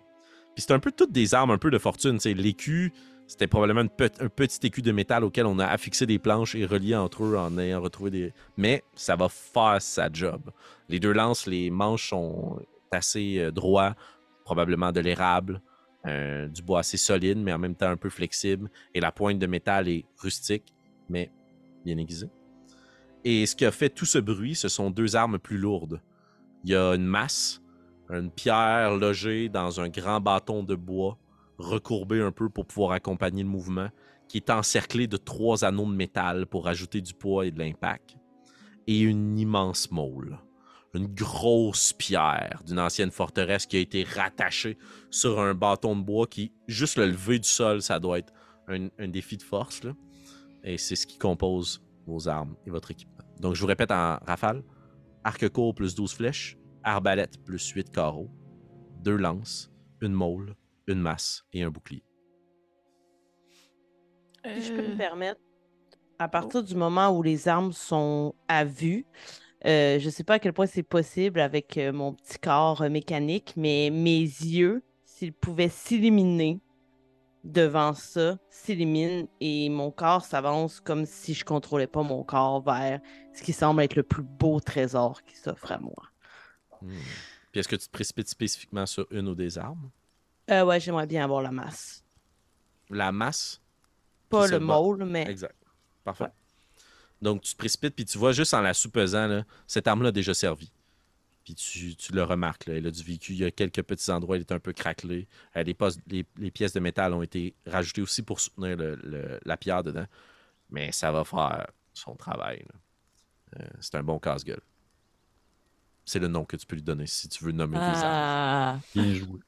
puis c'est un peu toutes des armes un peu de fortune. L'écu, C'était probablement un petit écu de métal auquel on a affixé des planches et relié entre eux en ayant retrouvé des. Mais ça va faire sa job. Les deux lances, les manches sont assez euh, droits, probablement de l'érable, euh, du bois assez solide, mais en même temps un peu flexible. Et la pointe de métal est rustique, mais bien aiguisée. Et ce qui a fait tout ce bruit, ce sont deux armes plus lourdes. Il y a une masse, une pierre logée dans un grand bâton de bois, recourbé un peu pour pouvoir accompagner le mouvement, qui est encerclé de trois anneaux de métal pour ajouter du poids et de l'impact. Et une immense môle. Une grosse pierre d'une ancienne forteresse qui a été rattachée sur un bâton de bois qui, juste le lever du sol, ça doit être un, défi de force. Et c'est ce qui compose vos armes et votre équipement. Donc, je vous répète en rafale arc court plus 12 flèches, arbalète plus 8 carreaux, deux lances, une môle, une masse et un bouclier. Si je peux Euh, me permettre, à partir du moment où les armes sont à vue, euh, je ne sais pas à quel point c'est possible avec euh, mon petit corps euh, mécanique, mais mes yeux, s'ils pouvaient s'éliminer devant ça, s'éliminent et mon corps s'avance comme si je contrôlais pas mon corps vers ce qui semble être le plus beau trésor qui s'offre à moi. Hmm. Puis est-ce que tu te précipites spécifiquement sur une ou des armes? Euh, ouais, j'aimerais bien avoir la masse. La masse? Pas le môle, mais Exact. Parfait. Ouais. Donc, tu te précipites, puis tu vois juste en la soupesant, là, cette arme-là a déjà servi. Puis tu, tu le remarques, là, elle a du vécu. Il y a quelques petits endroits, elle est un peu craquelée. Euh, les, postes- les, les pièces de métal ont été rajoutées aussi pour soutenir le- le- la pierre dedans. Mais ça va faire son travail. Euh, c'est un bon casse-gueule. C'est le nom que tu peux lui donner si tu veux nommer. Ah, Bien joué.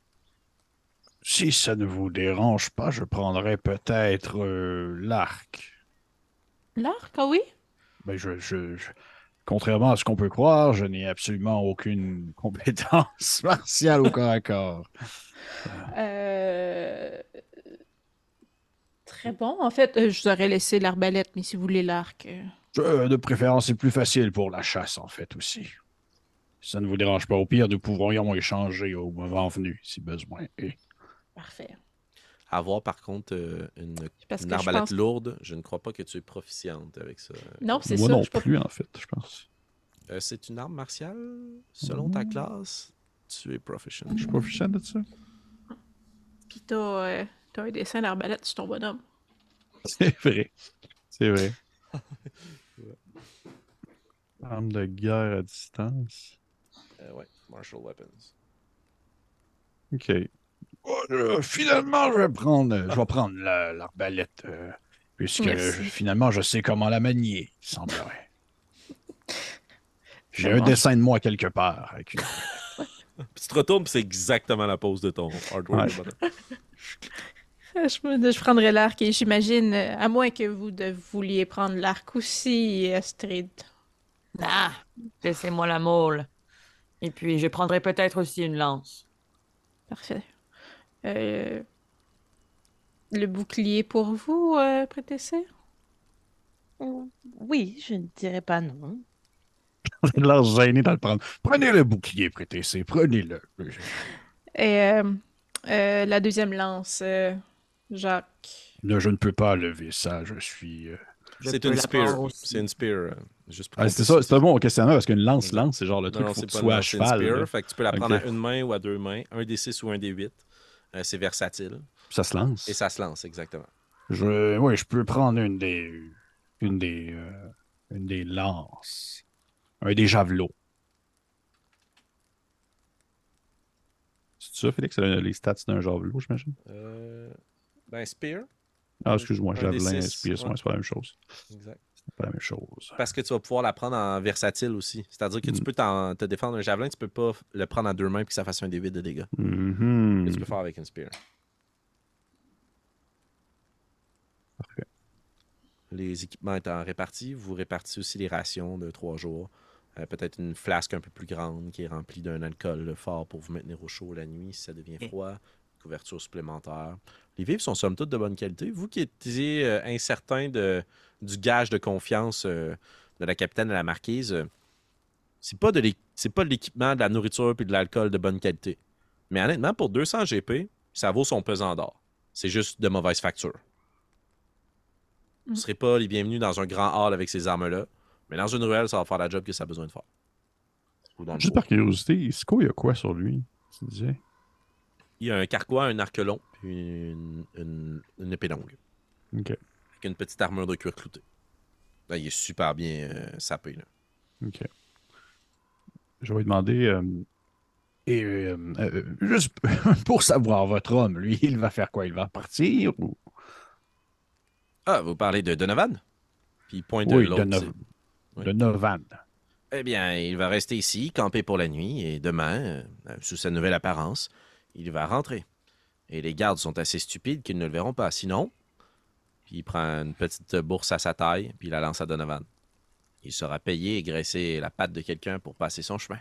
Si ça ne vous dérange pas, je prendrais peut-être euh, l'arc. L'arc, ah oui? Ben, je, je- je- Contrairement à ce qu'on peut croire, je n'ai absolument aucune [LAUGHS] compétence martiale au corps à corps. Euh, Très bon. En fait, euh, je vous aurais laissé l'arbalète, mais si vous voulez l'arc. euh, Euh, de préférence, c'est plus facile pour la chasse, en fait, aussi. Si ça ne vous dérange pas, au pire, nous pourrions échanger au moment venu, si besoin. Et Parfait. Avoir par contre euh, une, une arbalète pense- lourde, je ne crois pas que tu es proficiente avec ça. Non, c'est Moi ça. non je suis pas- plus, en fait, je pense. Euh, c'est une arme martiale. Selon ta Mm. classe, tu es proficient. Je suis proficient de ça. Puis t'as euh, t'as un dessin d'arbalète sur ton bonhomme. [LAUGHS] C'est vrai. C'est vrai. [LAUGHS] Arme de guerre à distance. Euh, ouais, martial weapons. OK. Oh, euh, finalement, je vais prendre, je vais prendre la- l'arbalète. euh, puisque je- finalement, je sais comment la manier, il semblerait. [LAUGHS] J'ai un dessin de moi quelque part. Avec une... [LAUGHS] Puis tu te retournes, c'est exactement la pose de ton hardware. Ouais. [LAUGHS] Je, me- je prendrais l'arc et j'imagine, à moins que vous de- vouliez prendre l'arc aussi, Astrid. ah, laissez-moi la môle. Et puis, je prendrai peut-être aussi une lance. Parfait. Euh, Le bouclier pour vous, euh, Prétessé? oui, je ne dirais pas non. [LAUGHS] J'ai l'air gêné de le prendre. Prenez le bouclier, prêtez prenez-le. Et euh, euh, la deuxième lance, euh, Jacques. Ne, je ne peux pas lever ça, je suis... euh, C'est une spear. C'est une spear. euh, juste pour Ah, c'est ça, c'est un bon questionnement parce qu'une lance, Exact. lance, c'est genre le truc non, faut c'est que tu sois à cheval. spear. là. Fait que tu peux la prendre Ok. à une main ou à deux mains. Un D6 ou un D8. Euh, c'est versatile. Ça se lance. Et ça se lance, exactement. Je, oui, je peux prendre une des, une des, euh, une des lances, un des javelots. C'est ça, Félix, c'est les stats d'un javelot, j'imagine? Euh, ben, spear. Ah, excuse-moi, javelin, ouais, ouais. c'est pas la même chose. Exact. Pas la même chose. Parce que tu vas pouvoir la prendre en versatile aussi. C'est-à-dire que tu Mm. peux te défendre un javelin, tu peux pas le prendre à deux mains puis que ça fasse un D8 de dégâts. Mhm. Que tu peux faire avec une spear. Parfait. Les équipements étant répartis, vous répartissez aussi les rations de trois jours. Euh, Peut-être une flasque un peu plus grande qui est remplie d'un alcool fort pour vous maintenir au chaud la nuit si ça devient froid. Couverture supplémentaire. Les vivres sont somme toute de bonne qualité. Vous qui étiez euh, incertain de, du gage de confiance euh, de la capitaine et la marquise, euh, c'est pas de l'équipement, de la nourriture puis de l'alcool de bonne qualité. Mais honnêtement, pour 200 GP, ça vaut son pesant d'or. C'est juste de mauvaise facture. Vous ne serez pas les bienvenus dans un grand hall avec ces armes-là. Mais dans une ruelle, ça va faire la job que ça a besoin de faire. Juste par curiosité, Isco, il y a quoi sur lui? Tu disais? Il y a un carquois, un arc long, puis une, une- une épée longue. Ok. Avec une petite armure de cuir clouté. Là, il est super bien euh, sapé. Là. Ok. Je vais lui demander. euh, et euh, juste [LAUGHS] pour savoir votre homme, lui, il va faire quoi? Il va partir ou? Ah, vous parlez de Donovan? Puis il pointe Oui, de l'autre. Donovan. c'est- De Novan. Eh bien, il va rester ici, camper pour la nuit, et demain, sous sa nouvelle apparence, il va rentrer. Et les gardes sont assez stupides qu'ils ne le verront pas. Sinon, puis il prend une petite bourse à sa taille, puis il la lance à Donovan. Il sera payé et graisser la patte de quelqu'un pour passer son chemin.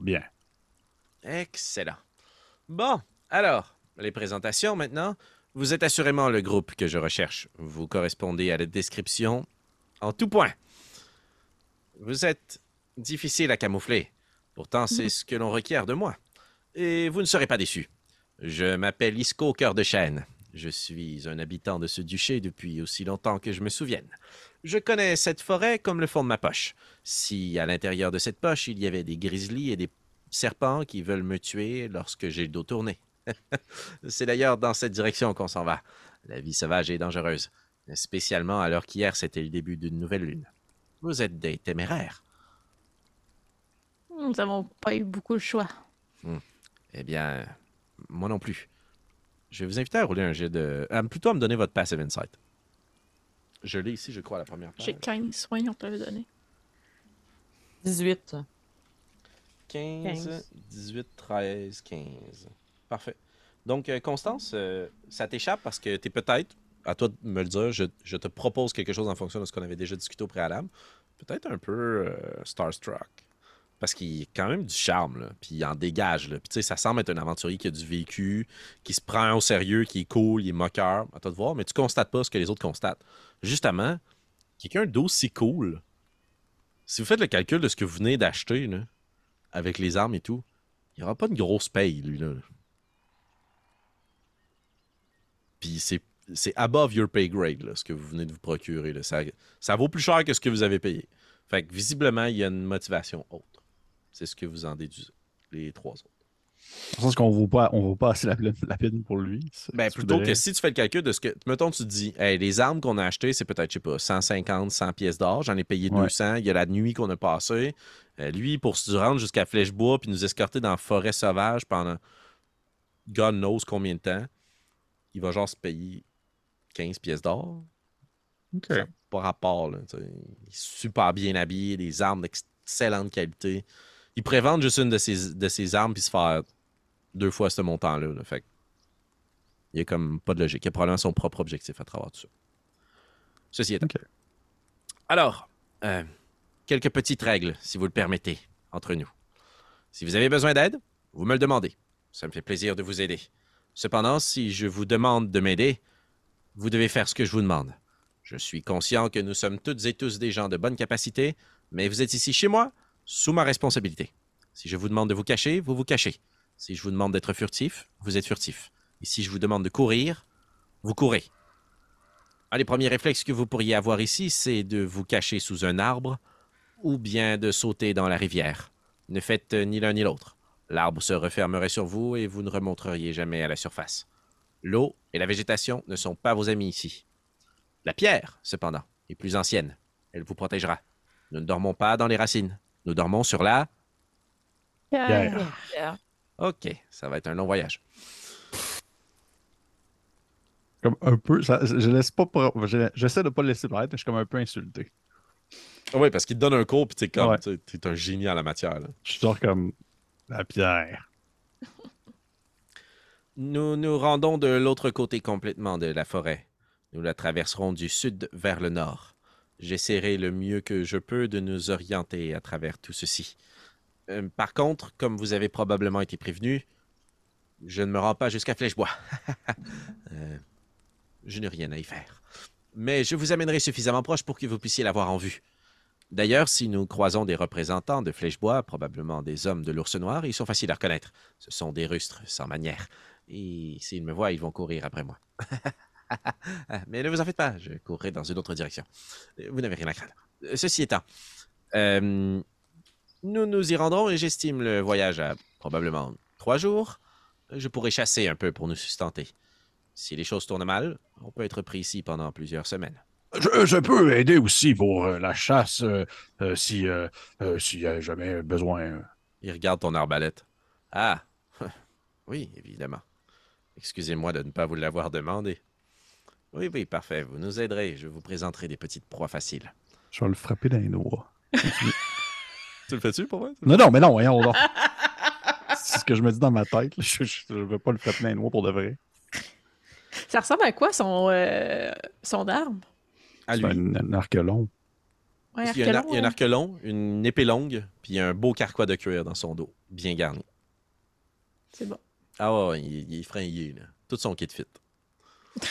Bien. Excellent. Bon, alors, les présentations maintenant. Vous êtes assurément le groupe que je recherche. Vous correspondez à la description en tout point. Vous êtes difficile à camoufler. Pourtant, c'est [LAUGHS] ce que l'on requiert de moi. Et vous ne serez pas déçus. Je m'appelle Isco Cœur de Chêne. Je suis un habitant de ce duché depuis aussi longtemps que je me souvienne. Je connais cette forêt comme le fond de ma poche. Si à l'intérieur de cette poche il y avait des grizzlies et des serpents qui veulent me tuer lorsque j'ai le dos tourné. [LAUGHS] C'est d'ailleurs dans cette direction qu'on s'en va. La vie sauvage est dangereuse, spécialement alors qu'hier c'était le début d'une nouvelle lune. Vous êtes des téméraires. Nous n'avons pas eu beaucoup de choix. Eh bien, moi non plus. Je vais vous inviter à rouler un jet de... ah, plutôt à me donner votre passive insight. Je l'ai ici, je crois, à la première page. J'ai 15 soins, on te l'avait donné. 18. 15, 15. 18, 13, 15. Parfait. Donc, euh, Constance, euh, ça t'échappe parce que tu es peut-être, à toi de me le dire, je, je te propose quelque chose en fonction de ce qu'on avait déjà discuté au préalable. Peut-être un peu euh, starstruck. Parce qu'il a quand même du charme, puis il en dégage. Puis tu sais, ça semble être un aventurier qui a du vécu, qui se prend au sérieux, qui est cool, il est moqueur. À toi de voir, mais tu constates pas ce que les autres constatent. Justement, quelqu'un d'aussi cool, si vous faites le calcul de ce que vous venez d'acheter, avec les armes et tout, il n'y aura pas une grosse paye, lui, là. Puis c'est, c'est above your pay grade, ce que vous venez de vous procurer. Ça, ça vaut plus cher que ce que vous avez payé. Fait que visiblement, il y a une motivation autre. C'est ce que vous en déduisez, les trois autres. Le sens qu'on ne vaut pas, on vaut pas assez la, peine- la peine pour lui. Ben, plutôt voudrais- que si tu fais le calcul de ce que. Mettons, tu te dis, hey, les armes qu'on a achetées, c'est peut-être, je sais pas, 150, 100 pièces d'or. J'en ai payé Ouais. 200. Il y a la nuit qu'on a passée. Euh, lui, pour se rendre jusqu'à Flèchebois puis nous escorter dans la forêt sauvage pendant God knows combien de temps, il va genre se payer 15 pièces d'or. Ok. Pas rapport. Là, il est super bien habillé, des armes d'excellente qualité. Il pourrait vendre juste une de ses, de ses armes puis se faire deux fois ce montant-là. là. Fait il n'y a comme pas de logique. Il a probablement son propre objectif à travers tout ça. Ceci étant. Ok. Alors, euh, quelques petites règles, si vous le permettez, entre nous. Si vous avez besoin d'aide, vous me le demandez. Ça me fait plaisir de vous aider. Cependant, si je vous demande de m'aider, vous devez faire ce que je vous demande. Je suis conscient que nous sommes toutes et tous des gens de bonne capacité, mais vous êtes ici chez moi, sous ma responsabilité. Si je vous demande de vous cacher, vous vous cachez. Si je vous demande d'être furtif, vous êtes furtif. Et si je vous demande de courir, vous courez. Un des premiers réflexes que vous pourriez avoir ici, c'est de vous cacher sous un arbre ou bien de sauter dans la rivière. Ne faites euh, ni l'un ni l'autre. L'arbre se refermerait sur vous et vous ne remonteriez jamais à la surface. L'eau et la végétation ne sont pas vos amis ici. La pierre, cependant, est plus ancienne. Elle vous protégera. Nous ne dormons pas dans les racines. Nous dormons sur la... Pierre. OK, ça va être un long voyage. Comme un peu. ça- je laisse pas. J'essaie de pas le laisser paraître, mais je suis comme un peu insulté. Oui, parce qu'il te donne un cours, puis t'es comme, Ouais. tu es un génie en la matière. là. Je sors comme. La pierre. Nous nous rendons de l'autre côté complètement de la forêt. Nous la traverserons du sud vers le nord. J'essaierai le mieux que je peux de nous orienter à travers tout ceci. Euh, par contre, comme vous avez probablement été prévenu, je ne me rends pas jusqu'à Flèchebois. [LAUGHS] Euh, je n'ai rien à y faire. Mais je vous amènerai suffisamment proche pour que vous puissiez l'avoir en vue. D'ailleurs, si nous croisons des représentants de Flèchebois, probablement des hommes de l'ours noir, ils sont faciles à reconnaître. Ce sont des rustres sans manière. Et s'ils me voient, ils vont courir après moi. [LAUGHS] [LAUGHS] Mais ne vous en faites pas, je courrai dans une autre direction. Vous n'avez rien à craindre. Euh, Ceci étant, euh, nous nous y rendrons et j'estime le voyage à probablement trois jours. Je pourrai chasser un peu pour nous sustenter. Si les choses tournent mal, on peut être pris ici pendant plusieurs semaines. Je, je peux aider aussi pour euh, la chasse euh, euh, si s'il y a jamais besoin. Il regarde ton arbalète. Ah, [LAUGHS] oui, évidemment. Excusez-moi de ne pas vous l'avoir demandé. Oui, oui, parfait. Vous nous aiderez. Je vous présenterai des petites proies faciles. Je vais le frapper dans les noix. [LAUGHS] Tu le fais-tu pour moi? Non, non, mais non, voyons. non. C'est ce que je me dis dans ma tête. Je ne veux pas le frapper dans les noix pour de vrai. Ça ressemble à quoi son, euh, son arme? À C'est lui. un, un arc long. Ouais, Il y, a un il y a arc long, une épée longue, puis un beau carquois de cuir dans son dos, bien garni. C'est bon. Ah ouais, ouais, il, il est fringé, là. Tout son kit fit. [LAUGHS]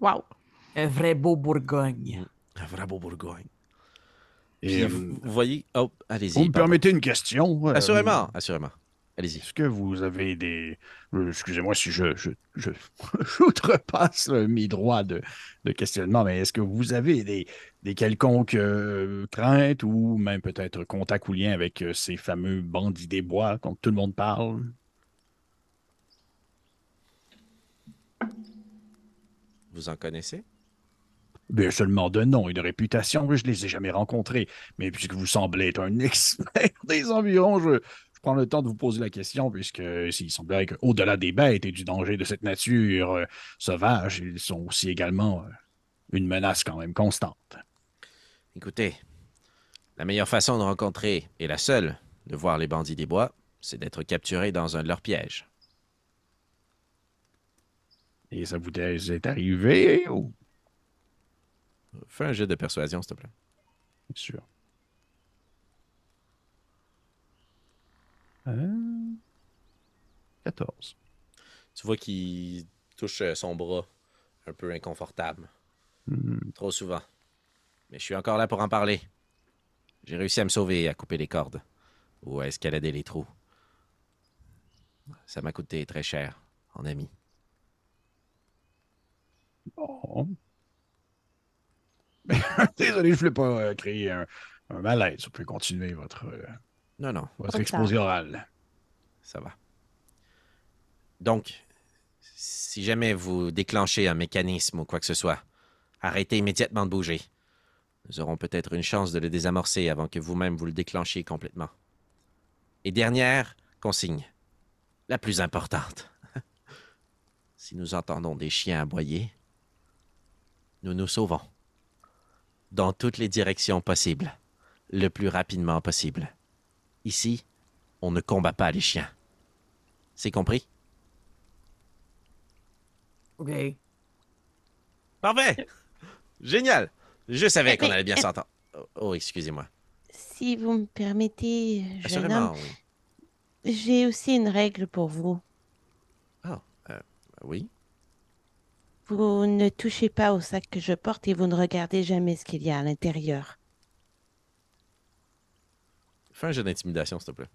Wow. Un vrai beau Bourgogne. Un vrai beau Bourgogne. Et, Puis euh, vous, voyez... Oh, allez-y. vous me pardon. permettez une question? euh, Assurément, assurément. Allez-y. Est-ce que vous avez des. euh, Excusez-moi si je, je, je, [LAUGHS] j'outrepasse euh, mes droits de, de questionnement, mais est-ce que vous avez des, des quelconques euh, craintes ou même peut-être contact ou lien avec euh, ces fameux bandits des bois dont tout le monde parle? Vous en connaissez? Bien seulement de nom et de réputation, je ne les ai jamais rencontrés. Mais puisque vous semblez être un [LAUGHS] expert des environs, je, je prends le temps de vous poser la question, puisque s'il semblerait qu'au-delà des bêtes et du danger de cette nature euh, sauvage, ils sont aussi également euh, une menace quand même constante. Écoutez, la meilleure façon de rencontrer, et la seule, de voir les bandits des bois, c'est d'être capturé dans un de leurs pièges. Et ça vous est arrivé ou? Fais un jet de persuasion, s'il te plaît. Bien sûr. Euh, 14. Tu vois qu'il touche euh, son bras, un peu inconfortable, Hmm. trop souvent. Mais je suis encore là pour en parler. J'ai réussi à me sauver et à couper les cordes, ou à escalader les trous. Ça m'a coûté très cher, en ami. Bon. [LAUGHS] Désolé, je ne voulais pas euh, créer un, un malaise. Vous pouvez continuer votre, euh, Non, non, votre exposé oral. ça va. Donc, si jamais vous déclenchez un mécanisme ou quoi que ce soit, arrêtez immédiatement de bouger. Nous aurons peut-être une chance de le désamorcer avant que vous-même vous le déclenchiez complètement. Et dernière consigne, la plus importante. [LAUGHS] si nous entendons des chiens aboyer, nous nous sauvons. Dans toutes les directions possibles, le plus rapidement possible. Ici, on ne combat pas les chiens. C'est compris? OK. Parfait! Génial! Je savais qu'on allait bien s'entendre. Oh, Oh, excusez-moi. Si vous me permettez, jeune homme, oui. j'ai aussi une règle pour vous. Oui? Vous ne touchez pas au sac que je porte et vous ne regardez jamais ce qu'il y a à l'intérieur. Fais un jeu d'intimidation, s'il te plaît.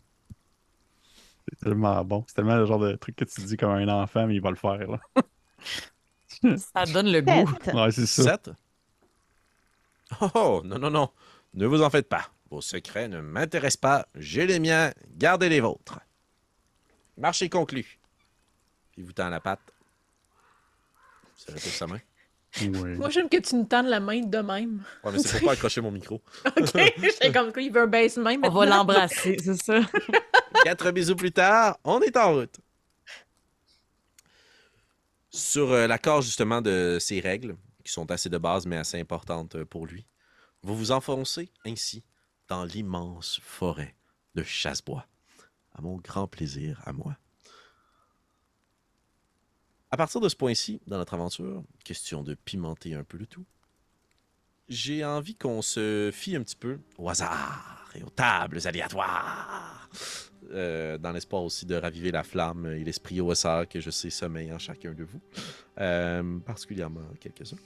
C'est tellement bon. C'est tellement le genre de truc que tu dis comme un enfant, mais il va le faire. Là. [LAUGHS] Ça donne le goût. Sept. Ouais, c'est ça. 7? Oh, oh, non, non, non. Ne vous en faites pas. Vos secrets ne m'intéressent pas. J'ai les miens. Gardez les vôtres. Marché conclu. Puis il vous tend la patte. Ça retrouve sa main. Oui. Moi, j'aime que tu nous tendes la main de même. Ouais, mais c'est pour pas accrocher mon micro. [LAUGHS] OK? J'étais comme quoi, il veut un baisse main. On va l'embrasser, c'est ça. [LAUGHS] Quatre bisous plus tard, on est en route. Sur euh, l'accord justement de ces règles, qui sont assez de base mais assez importantes euh, pour lui, vous vous enfoncez ainsi dans l'immense forêt de Chassebois, à mon grand plaisir à moi. À partir de ce point-ci, dans notre aventure, question de pimenter un peu le tout, j'ai envie qu'on se fie un petit peu au hasard et aux tables aléatoires, euh, dans l'espoir aussi de raviver la flamme et l'esprit au hasard que je sais sommeille en chacun de vous, euh, particulièrement quelques-uns.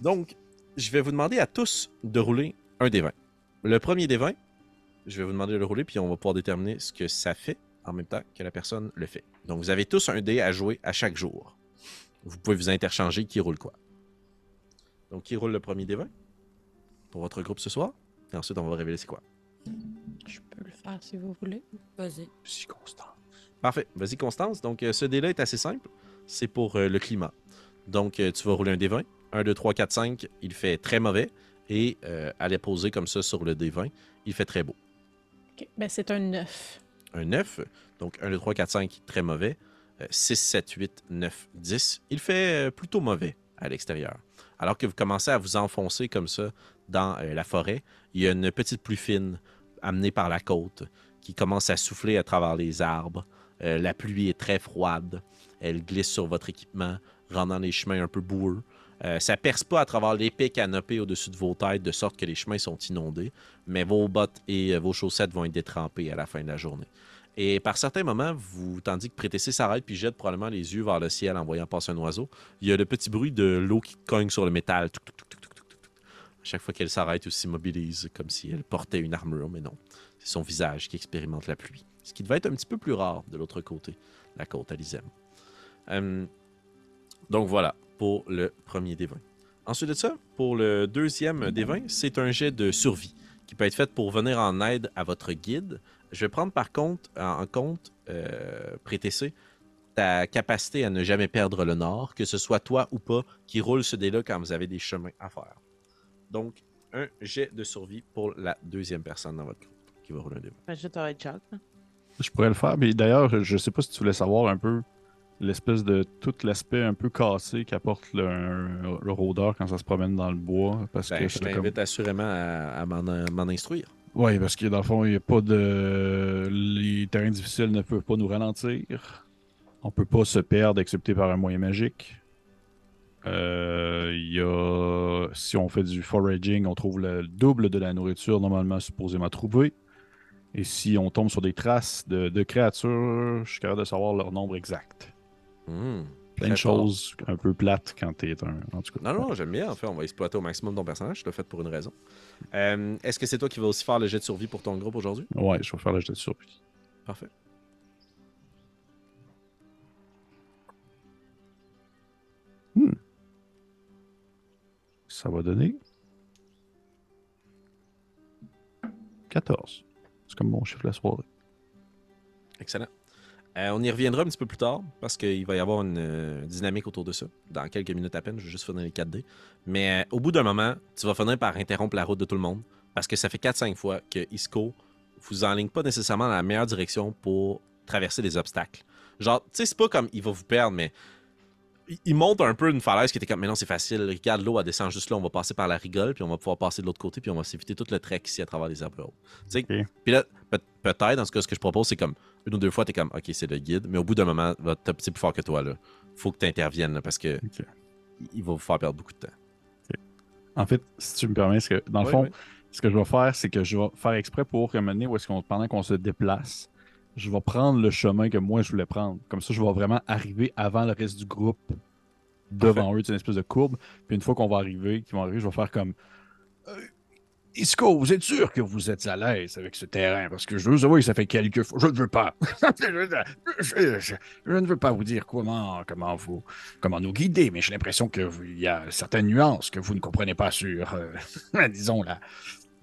Donc, je vais vous demander à tous de rouler un des 20. Le premier des 20, je vais vous demander de le rouler, puis on va pouvoir déterminer ce que ça fait en même temps que la personne le fait. Donc, vous avez tous un dé à jouer à chaque jour. Vous pouvez vous interchanger qui roule quoi. Donc, qui roule le premier des 20 pour votre groupe ce soir. Et ensuite, on va révéler c'est quoi. Je peux le faire si vous voulez. Vas-y. Si constant. Parfait. Vas-y, Constance. Donc, euh, ce dé-là est assez simple. C'est pour euh, le climat. Donc, euh, tu vas rouler un D20. 1, 2, 3, 4, 5. Il fait très mauvais. Et euh, à les poser comme ça sur le D20, il fait très beau. Ok, Ben, c'est un 9. Un 9. Donc, 1, 2, 3, 4, 5, très mauvais. Euh, 6, 7, 8, 9, 10. Il fait euh, plutôt mauvais à l'extérieur. Alors que vous commencez à vous enfoncer comme ça dans euh, la forêt, il y a une petite pluie fine amenée par la côte qui commence à souffler à travers les arbres. Euh, la pluie est très froide. Elle glisse sur votre équipement, rendant les chemins un peu boueux. Euh, ça perce pas à travers l'épais canopé au-dessus de vos têtes, de sorte que les chemins sont inondés, mais vos bottes et euh, vos chaussettes vont être détrempées à la fin de la journée. Et par certains moments, vous, tandis que Prétessé s'arrête puis jette probablement les yeux vers le ciel en voyant passer un oiseau, il y a le petit bruit de l'eau qui cogne sur le métal. À chaque fois qu'elle s'arrête ou s'immobilise, comme si elle portait une armure, mais non. C'est son visage qui expérimente la pluie. Ce qui devait être un petit peu plus rare de l'autre côté, la côte Alizem. Euh, donc voilà, pour le premier des 20. Ensuite de ça, pour le deuxième des 20, c'est un jet de survie qui peut être fait pour venir en aide à votre guide. Je vais prendre par contre en compte, euh, Prétessé, ta capacité à ne jamais perdre le nord, que ce soit toi ou pas qui roule ce dé-là quand vous avez des chemins à faire. Donc, un jet de survie pour la deuxième personne dans votre groupe qui va rouler un dé. Je t'aurais Chuck. Je pourrais le faire, mais d'ailleurs, je sais pas si tu voulais savoir un peu l'espèce de tout l'aspect un peu cassé qu'apporte le, le rôdeur quand ça se promène dans le bois. Parce Ben, que je comme- t'invite assurément à, à m'en m'en instruire. Oui, parce que dans le fond, il n'y a pas de. Les terrains difficiles ne peuvent pas nous ralentir. On peut pas se perdre excepté par un moyen magique. Euh, Il y a. Si on fait du foraging, on trouve le double de la nourriture normalement supposément trouvée. Et si on tombe sur des traces de, de créatures, je suis capable de savoir leur nombre exact. Hmm, Plein de choses un peu plates quand t'es un. En tout cas. Non, non, j'aime bien. En fait, on va exploiter au maximum ton personnage. Je l'ai fait pour une raison. Euh, Est-ce que c'est toi qui vas aussi faire le jet de survie pour ton groupe aujourd'hui? Ouais, je vais faire le jet de survie. Parfait. Ça va donner 14. C'est comme mon chiffre la soirée. Excellent. Euh, on y reviendra un petit peu plus tard parce qu'il va y avoir une euh, dynamique autour de ça. Dans quelques minutes à peine, je vais juste finir les 4D. Mais euh, au bout d'un moment, tu vas finir par interrompre la route de tout le monde parce que ça fait 4-5 fois que Isco vous enligne pas nécessairement dans la meilleure direction pour traverser les obstacles. Genre, tu sais, c'est pas comme il va vous perdre, mais il- il monte un peu une falaise qui était comme, mais non, c'est facile. Regarde l'eau, elle descend juste là, on va passer par la rigole, puis on va pouvoir passer de l'autre côté, puis on va s'éviter tout le trek ici à travers les arbres. Tu sais, puis là, peut- peut-être, dans ce cas, ce que je propose, c'est comme une ou deux fois, t'es comme, OK, c'est le guide, mais au bout d'un moment, c'est plus fort que toi, là. Faut que tu interviennes, là, parce que il va vous faire perdre beaucoup de temps. En fait, si tu me permets, c'est que, dans le Oui, fond, oui. ce que je vais faire, c'est que je vais faire exprès pour que mener où est-ce qu'on, pendant qu'on se déplace, je vais prendre le chemin que moi je voulais prendre. Comme ça, je vais vraiment arriver avant le reste du groupe devant eux, c'est une espèce de courbe. Puis une fois qu'on va arriver, qu'ils vont arriver, je vais faire comme Euh, Isco, vous êtes sûr que vous êtes à l'aise avec ce terrain? Parce que je veux savoir, ça fait quelques fois. Je ne veux pas. [LAUGHS] je, je- je- je ne veux pas vous dire comment, comment vous comment nous guider, mais j'ai l'impression qu'il y a certaines nuances que vous ne comprenez pas sur, euh, [LAUGHS] disons, la...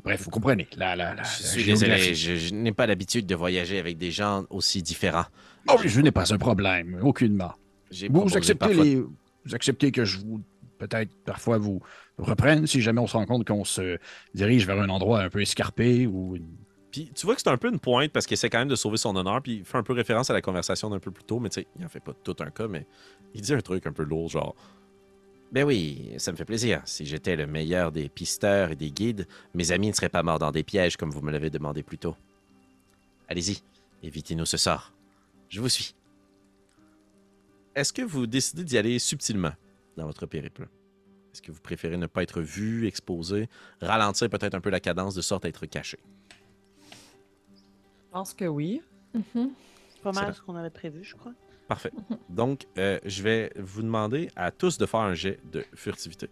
Bref, vous comprenez, la, la, la, Je suis désolé, je, je n'ai pas l'habitude de voyager avec des gens aussi différents. Oh, oui, je n'ai pas un problème, aucunement. Vous, acceptez les... Vous acceptez que je vous, peut-être, parfois, vous reprenne si jamais on se rend compte qu'on se dirige vers un endroit un peu escarpé ou. Puis tu vois que c'est un peu une pointe parce qu'il essaie quand même de sauver son honneur, puis il fait un peu référence à la conversation d'un peu plus tôt, mais tu sais, il en fait pas tout un cas, mais il dit un truc un peu lourd, genre. Ben oui, ça me fait plaisir. Si j'étais le meilleur des pisteurs et des guides, mes amis ne seraient pas morts dans des pièges comme vous me l'avez demandé plus tôt. Allez-y, évitez-nous ce sort. Je vous suis. Est-ce que vous décidez d'y aller subtilement dans votre périple? Est-ce que vous préférez ne pas être vu, exposé, ralentir peut-être un peu la cadence de sorte à être caché? Je pense que oui. Mhm. C'est pas mal ce qu'on avait prévu, je crois. Parfait. Donc, euh, je vais vous demander à tous de faire un jet de furtivité.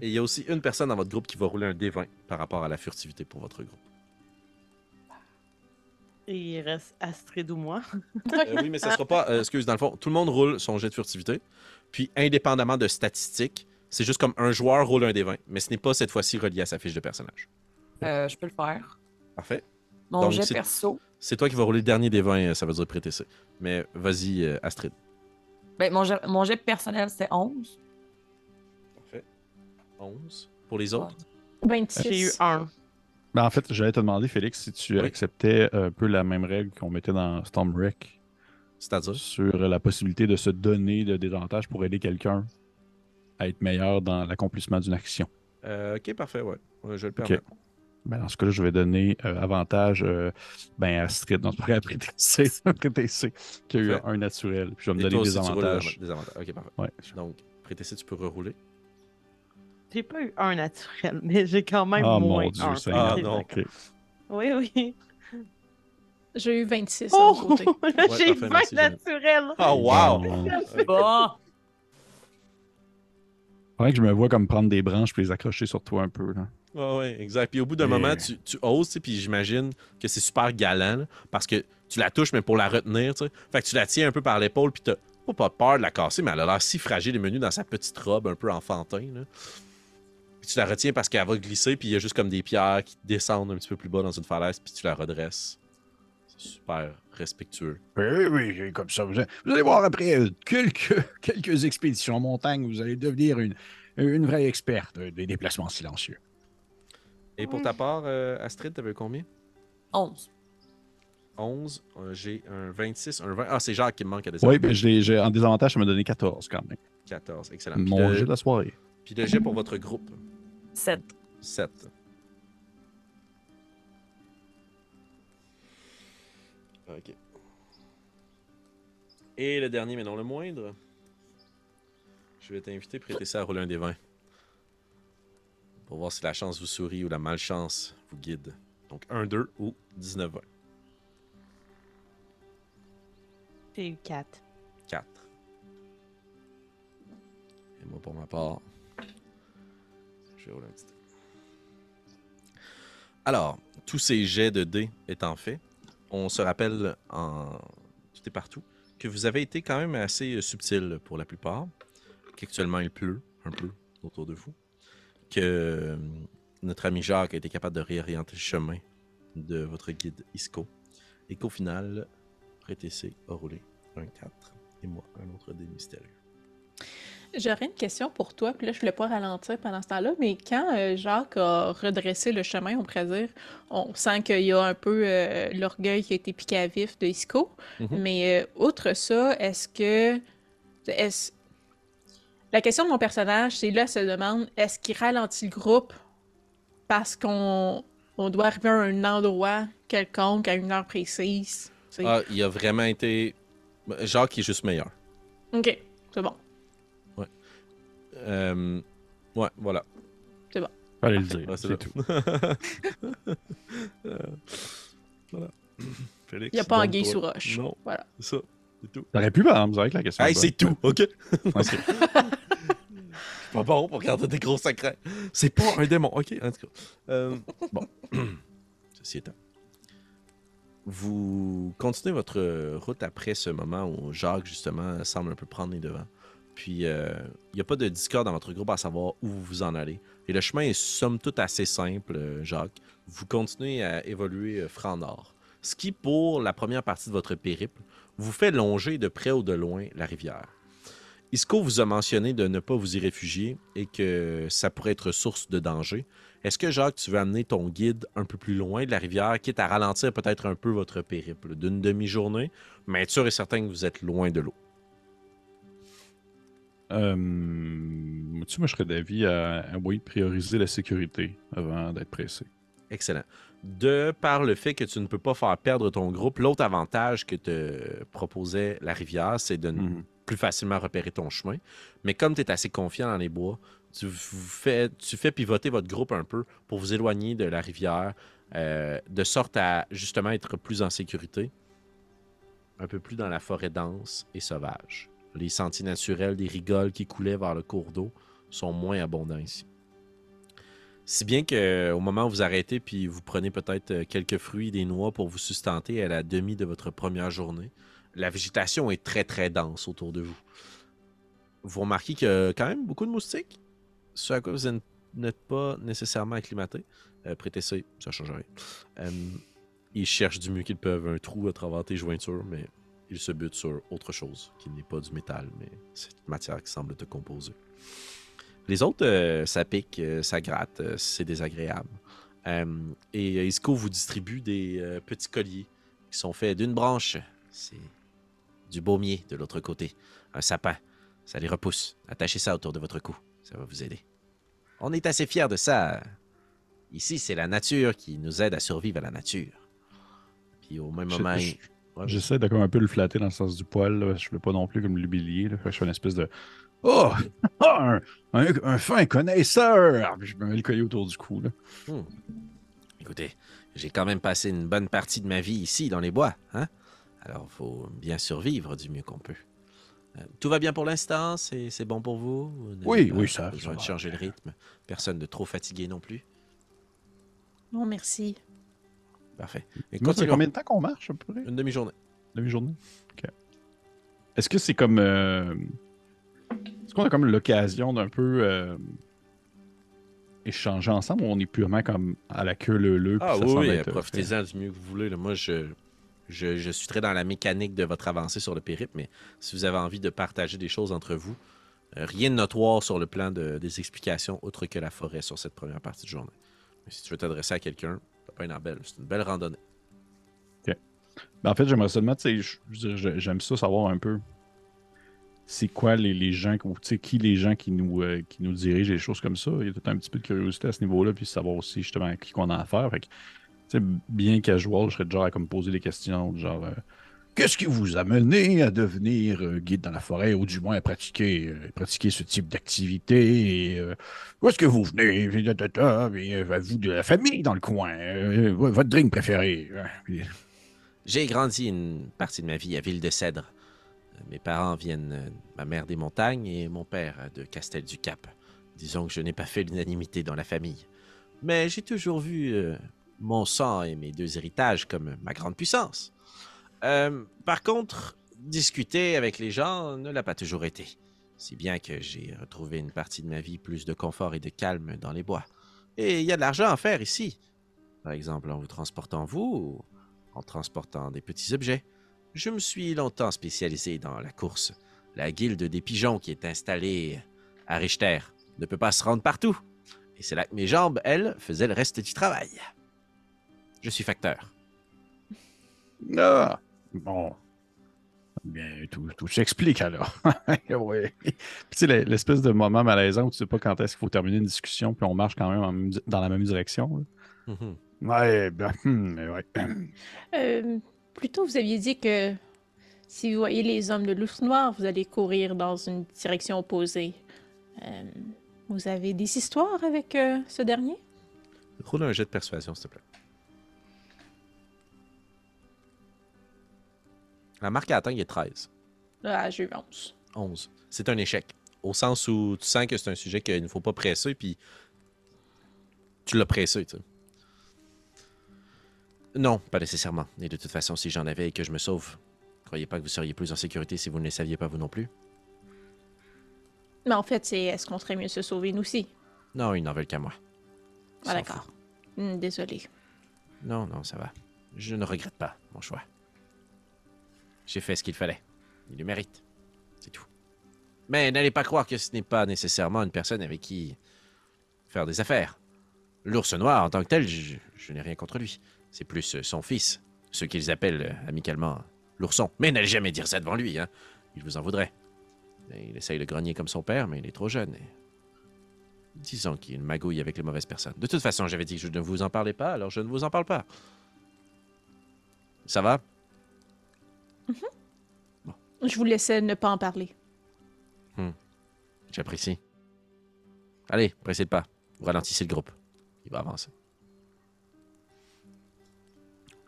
Et il y a aussi une personne dans votre groupe qui va rouler un D20 par rapport à la furtivité pour votre groupe. Et il reste Astrid ou moi. Euh, oui, mais ça sera pas. euh, excuse, dans le fond, tout le monde roule son jet de furtivité. Puis, indépendamment de statistiques, c'est juste comme un joueur roule un des 20. Mais ce n'est pas cette fois-ci relié à sa fiche de personnage. Euh, je peux le faire. Parfait. Mon Donc, jet c'est- perso. C'est toi qui vas rouler le dernier des 20, euh, ça veut dire prêter ça. Mais vas-y, euh, Astrid. Ben, mon, jet, mon jet personnel, c'était 11. Parfait. 11. Pour les autres? 26. J'ai eu un. Ben, en fait, j'allais te demander, Félix, si tu Oui. acceptais un peu la même règle qu'on mettait dans Stormwreck C'est-à-dire? sur la possibilité de se donner de désavantages pour aider quelqu'un à être meilleur dans l'accomplissement d'une action. Euh, ok, parfait, ouais. Je vais le permettre. Ben, dans ce cas-là, je vais donner euh, avantage euh, ben, à pas vrai, à prêter C, à prêter C, qui a eu un naturel. Puis je vais me Et donner toi des avantages. des avantages. Ok, parfait. Ouais. Donc, ça, tu peux rerouler. J'ai pas eu un naturel, mais j'ai quand même Ah, moins mon Dieu, un. Ah, non. Ok. Oui, oui. J'ai eu 26 de mon Oh! côté. [LAUGHS] Là, j'ai parfait, 20 merci, Jeannette. naturels. Oh, wow! Bon. Faudrait que je me vois comme prendre des branches puis les accrocher sur toi un peu. Là. Ouais, ouais, exact. Puis au bout d'un moment, tu, tu oses, puis j'imagine que c'est super galant, là, parce que tu la touches, mais pour la retenir, tu sais. Fait que tu la tiens un peu par l'épaule, puis t'as pas, pas peur de la casser, mais elle a l'air si fragile et menue dans sa petite robe un peu enfantin, là. Puis tu la retiens parce qu'elle va glisser, puis il y a juste comme des pierres qui descendent un petit peu plus bas dans une falaise, puis tu la redresses. Super respectueux. Oui, oui, comme ça. Vous allez, vous allez voir après euh, quelques, [LAUGHS] quelques expéditions en montagne, vous allez devenir une, une vraie experte des déplacements silencieux. Et pour ta part, euh, Astrid, t'avais combien? 11. 11. Euh, J'ai un 26, un 20. Ah, c'est Jacques qui me manque à des Oui, mais je l'ai- j'ai- en désavantage, ça m'a donné 14 quand même. 14, excellent. Puis Mon jet de la soirée. Puis le jet pour votre groupe, 7. 7. Ok. Et le dernier, mais non le moindre. Je vais t'inviter à prêter ça à rouler un des 20. Pour voir si la chance vous sourit ou la malchance vous guide. Donc 1, 2 ou 19, 20. J'ai eu 4. 4. Et moi, pour ma part, je vais rouler un petit dé. Alors, tous ces jets de dés étant faits, on se rappelle en tout et partout que vous avez été quand même assez euh, subtil pour la plupart, qu'actuellement il pleut un peu autour de vous, que euh, notre ami Jacques a été capable de réorienter le chemin de votre guide Isco, et qu'au final, Prétessé a roulé un 4 et moi un autre dé mystérieux. J'aurais une question pour toi, puis là, je voulais pas ralentir pendant ce temps-là, mais quand euh, Jacques a redressé le chemin, on pourrait dire, on sent qu'il y a un peu euh, l'orgueil qui a été piqué à vif de Isco. Mhm. Mais euh, outre ça, est-ce que. Est La question de mon personnage, c'est là, se demande, est-ce qu'il ralentit le groupe parce qu'on on doit arriver à un endroit quelconque à une heure précise? Ah, il a vraiment été. Jacques est juste meilleur. Ok, c'est bon. Euh, Ouais, voilà. Fallait le dire. Ouais, c'est c'est tout. [LAUGHS] Euh, voilà. [CLEARS THROAT] Félix, Il n'y a pas anguille sous roche. Non, Voilà. c'est ça. C'est tout. T'aurais pu, par exemple, avec la question. Hey, bonne. c'est tout, ok? [LAUGHS] Ok. [LAUGHS] pas bon pour garder des gros secrets. C'est pas un démon, ok? En tout cas. Euh, bon. [CLEARS THROAT] Ceci étant. Vous continuez votre route après ce moment où Jacques, justement, semble un peu prendre les devants. Puis, euh, il n'y a pas de discord dans votre groupe à savoir où vous en allez. Et le chemin est somme toute assez simple, euh, Jacques. Vous continuez à évoluer euh, franc nord. Ce qui, pour la première partie de votre périple, vous fait longer de près ou de loin la rivière. Isco vous a mentionné de ne pas vous y réfugier et que ça pourrait être source de danger. Est-ce que, Jacques, tu veux amener ton guide un peu plus loin de la rivière, quitte à ralentir peut-être un peu votre périple d'une demi-journée, mais être sûr et certain que vous êtes loin de l'eau? Euh, tu moi, je serais d'avis à, à, oui, prioriser la sécurité avant d'être pressé. Excellent. De par le fait que tu ne peux pas faire perdre ton groupe, l'autre avantage que te proposait la rivière, c'est de Mhm. plus facilement repérer ton chemin. Mais comme tu es assez confiant dans les bois, tu fais, tu fais pivoter votre groupe un peu pour vous éloigner de la rivière, euh, de sorte à justement être plus en sécurité, un peu plus dans la forêt dense et sauvage. Les sentiers naturels des rigoles qui coulaient vers le cours d'eau sont moins abondants ici. Si bien qu'au moment où vous arrêtez puis vous prenez peut-être euh, quelques fruits, des noix pour vous sustenter à la demi de votre première journée, la végétation est très très dense autour de vous. Vous remarquez qu'il y a quand même beaucoup de moustiques, ce à quoi vous n'êtes pas nécessairement acclimaté. Euh, prêtez ça, ça change rien. Euh, ils cherchent du mieux qu'ils peuvent un trou à travers tes jointures, mais ils se butent sur autre chose qui n'est pas du métal, mais cette matière qui semble te composer. Les autres, euh, ça pique, euh, ça gratte, euh, c'est désagréable. Et Isco vous distribue des petits colliers qui sont faits d'une branche. C'est du baumier de l'autre côté. Un sapin. Ça les repousse. Attachez ça autour de votre cou. Ça va vous aider. On est assez fiers de ça. Ici, c'est la nature qui nous aide à survivre à la nature. Puis au même Je- moment... je- Ouais. J'essaie de comme un peu le flatter dans le sens du poil. Là. Je veux pas non plus comme l'humilier. Je fais une espèce de. Oh! [LAUGHS] Ah, un, un- un fin connaisseur! Puis Je me mets le collier autour du cou. Là. Écoutez, j'ai quand même passé une bonne partie de ma vie ici, dans les bois, hein? Alors, faut bien survivre du mieux qu'on peut. Euh, tout va bien pour l'instant? C'est c'est bon pour vous? Oui, oui, ça- Besoin ça de va. changer le rythme? Personne de trop fatigué non plus? Non, merci. Parfait. Et Moi, continuons. combien de temps qu'on marche à peu près? Une demi-journée. Demi-journée? OK. Est-ce que c'est comme. euh, Est-ce qu'on a comme l'occasion d'un peu euh, échanger ensemble ou on est purement comme à la queue leu Ah oui, oui, profitez-en du mieux que vous voulez. là. Moi, je, je, je suis très dans la mécanique de votre avancée sur le périple, mais si vous avez envie de partager des choses entre vous, euh, rien de notoire sur le plan de- des explications, autre que la forêt sur cette première partie de journée. Mais si tu veux t'adresser à quelqu'un, C'est une belle randonnée. Ben, en fait, j'aimerais seulement, tu sais, j'aime ça savoir un peu c'est quoi les, les gens, tu sais, qui les gens qui nous, euh, qui nous dirigent, des choses comme ça. Il y a tout un petit peu de curiosité à ce niveau-là, puis savoir aussi justement qui qu'on a affaire. Fait que, bien casual, je serais déjà à comme poser des questions, genre, euh, qu'est-ce qui vous a mené à devenir euh, guide dans la forêt, ou du moins à pratiquer, euh, pratiquer ce type d'activité, euh, où est-ce que vous venez, avez-vous de la famille dans le coin, votre drink préféré? J'ai grandi une partie de ma vie à Ville de Cèdre. Mes parents viennent ma mère des montagnes et mon père de Castel du Cap. Disons que je n'ai pas fait l'unanimité dans la famille. Mais j'ai toujours vu mon sang et mes deux héritages comme ma grande puissance. Euh, par contre, discuter avec les gens ne l'a pas toujours été. Si bien que j'ai retrouvé une partie de ma vie plus de confort et de calme dans les bois. Et il y a de l'argent à faire ici. Par exemple, en vous transportant vous, ou en transportant des petits objets. Je me suis longtemps spécialisé dans la course. La guilde des pigeons qui est installée à Richter ne peut pas se rendre partout. Et c'est là que mes jambes, elles, faisaient le reste du travail. Je suis facteur. Ah, bon. Bien, tout, tout s'explique alors. [LAUGHS] ouais. Puis, tu sais, l'e- l'espèce de moment malaisant où tu sais pas quand est-ce qu'il faut terminer une discussion, puis on marche quand même dans la même direction. là. Mhm. Ouais, ben, [CLEARS THROAT] hmm, ouais. Euh, plutôt, vous aviez dit que si vous voyez les hommes de l'ours noir, vous allez courir dans une direction opposée. Euh, vous avez des histoires avec euh, ce dernier? Roule un jet de persuasion, s'il te plaît. La marque à atteindre est 13. Ah, j'ai eu 11. 11. C'est un échec. Au sens où tu sens que c'est un sujet qu'il ne faut pas presser, puis tu l'as pressé, tu sais. Non, pas nécessairement. Et de toute façon, si j'en avais et que je me sauve, croyez pas que vous seriez plus en sécurité si vous ne le saviez pas vous non plus. Mais en fait, c'est est-ce qu'on serait mieux se sauver nous aussi? Non, ils n'en veulent qu'à moi. Ah, d'accord. Hmm, désolé. Non, non, ça va. Je ne regrette pas mon choix. J'ai fait ce qu'il fallait. Il le mérite. C'est tout. Mais n'allez pas croire que ce n'est pas nécessairement une personne avec qui faire des affaires. L'ours noir, en tant que tel, je, n'ai rien contre lui. C'est plus son fils, ce qu'ils appellent amicalement l'ourson. Mais n'allez jamais dire ça devant lui, hein. Il vous en voudrait. Il essaye de grogner comme son père, mais il est trop jeune. Disons qu'il magouille avec les mauvaises personnes. De toute façon, j'avais dit que je ne vous en parlais pas, alors je ne vous en parle pas. Ça va? Je vous laissais ne pas en parler. J'apprécie. Allez, pressez le pas. Vous ralentissez le groupe. Il va avancer.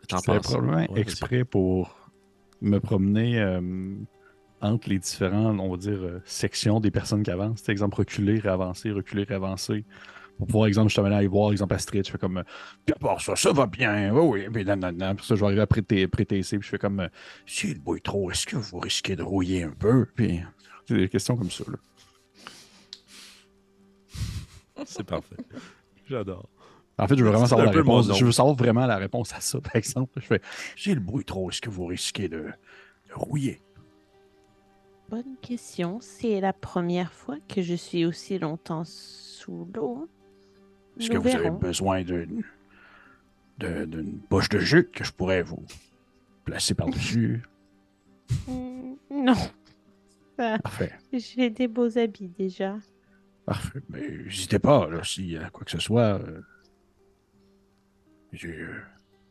T'en Je fais penses? probablement Ouais, exprès pour me promener euh, entre les différents, on va dire, euh, sections des personnes qui avancent. Par exemple, reculer, réavancer, reculer, réavancer. Pour pouvoir, exemple, justement, aller voir, exemple, Astrid, je fais comme, puis à part ça, ça va bien, oui, oui, puis non, non, non. Puis ça, je vais arriver à prêter, prêter ici, puis je fais comme, si le bouille trop, est-ce que vous risquez de rouiller un peu? Puis, c'est des questions comme ça, là. C'est parfait. J'adore. En fait, je veux vraiment savoir la réponse. Je veux savoir vraiment la réponse à ça, par exemple. Je fais, si le bruit trop, est-ce que vous risquez de, de rouiller? Bonne question. C'est la première fois que je suis aussi longtemps sous l'eau. Est-ce que vous avez verrons. besoin d'une poche de jute que je pourrais vous placer par-dessus? Hmm, [LAUGHS] Non. Ça, Parfait. J'ai des beaux habits déjà. Parfait. Mais n'hésitez pas, là, s'il y a quoi que ce soit. euh, j'ai, euh,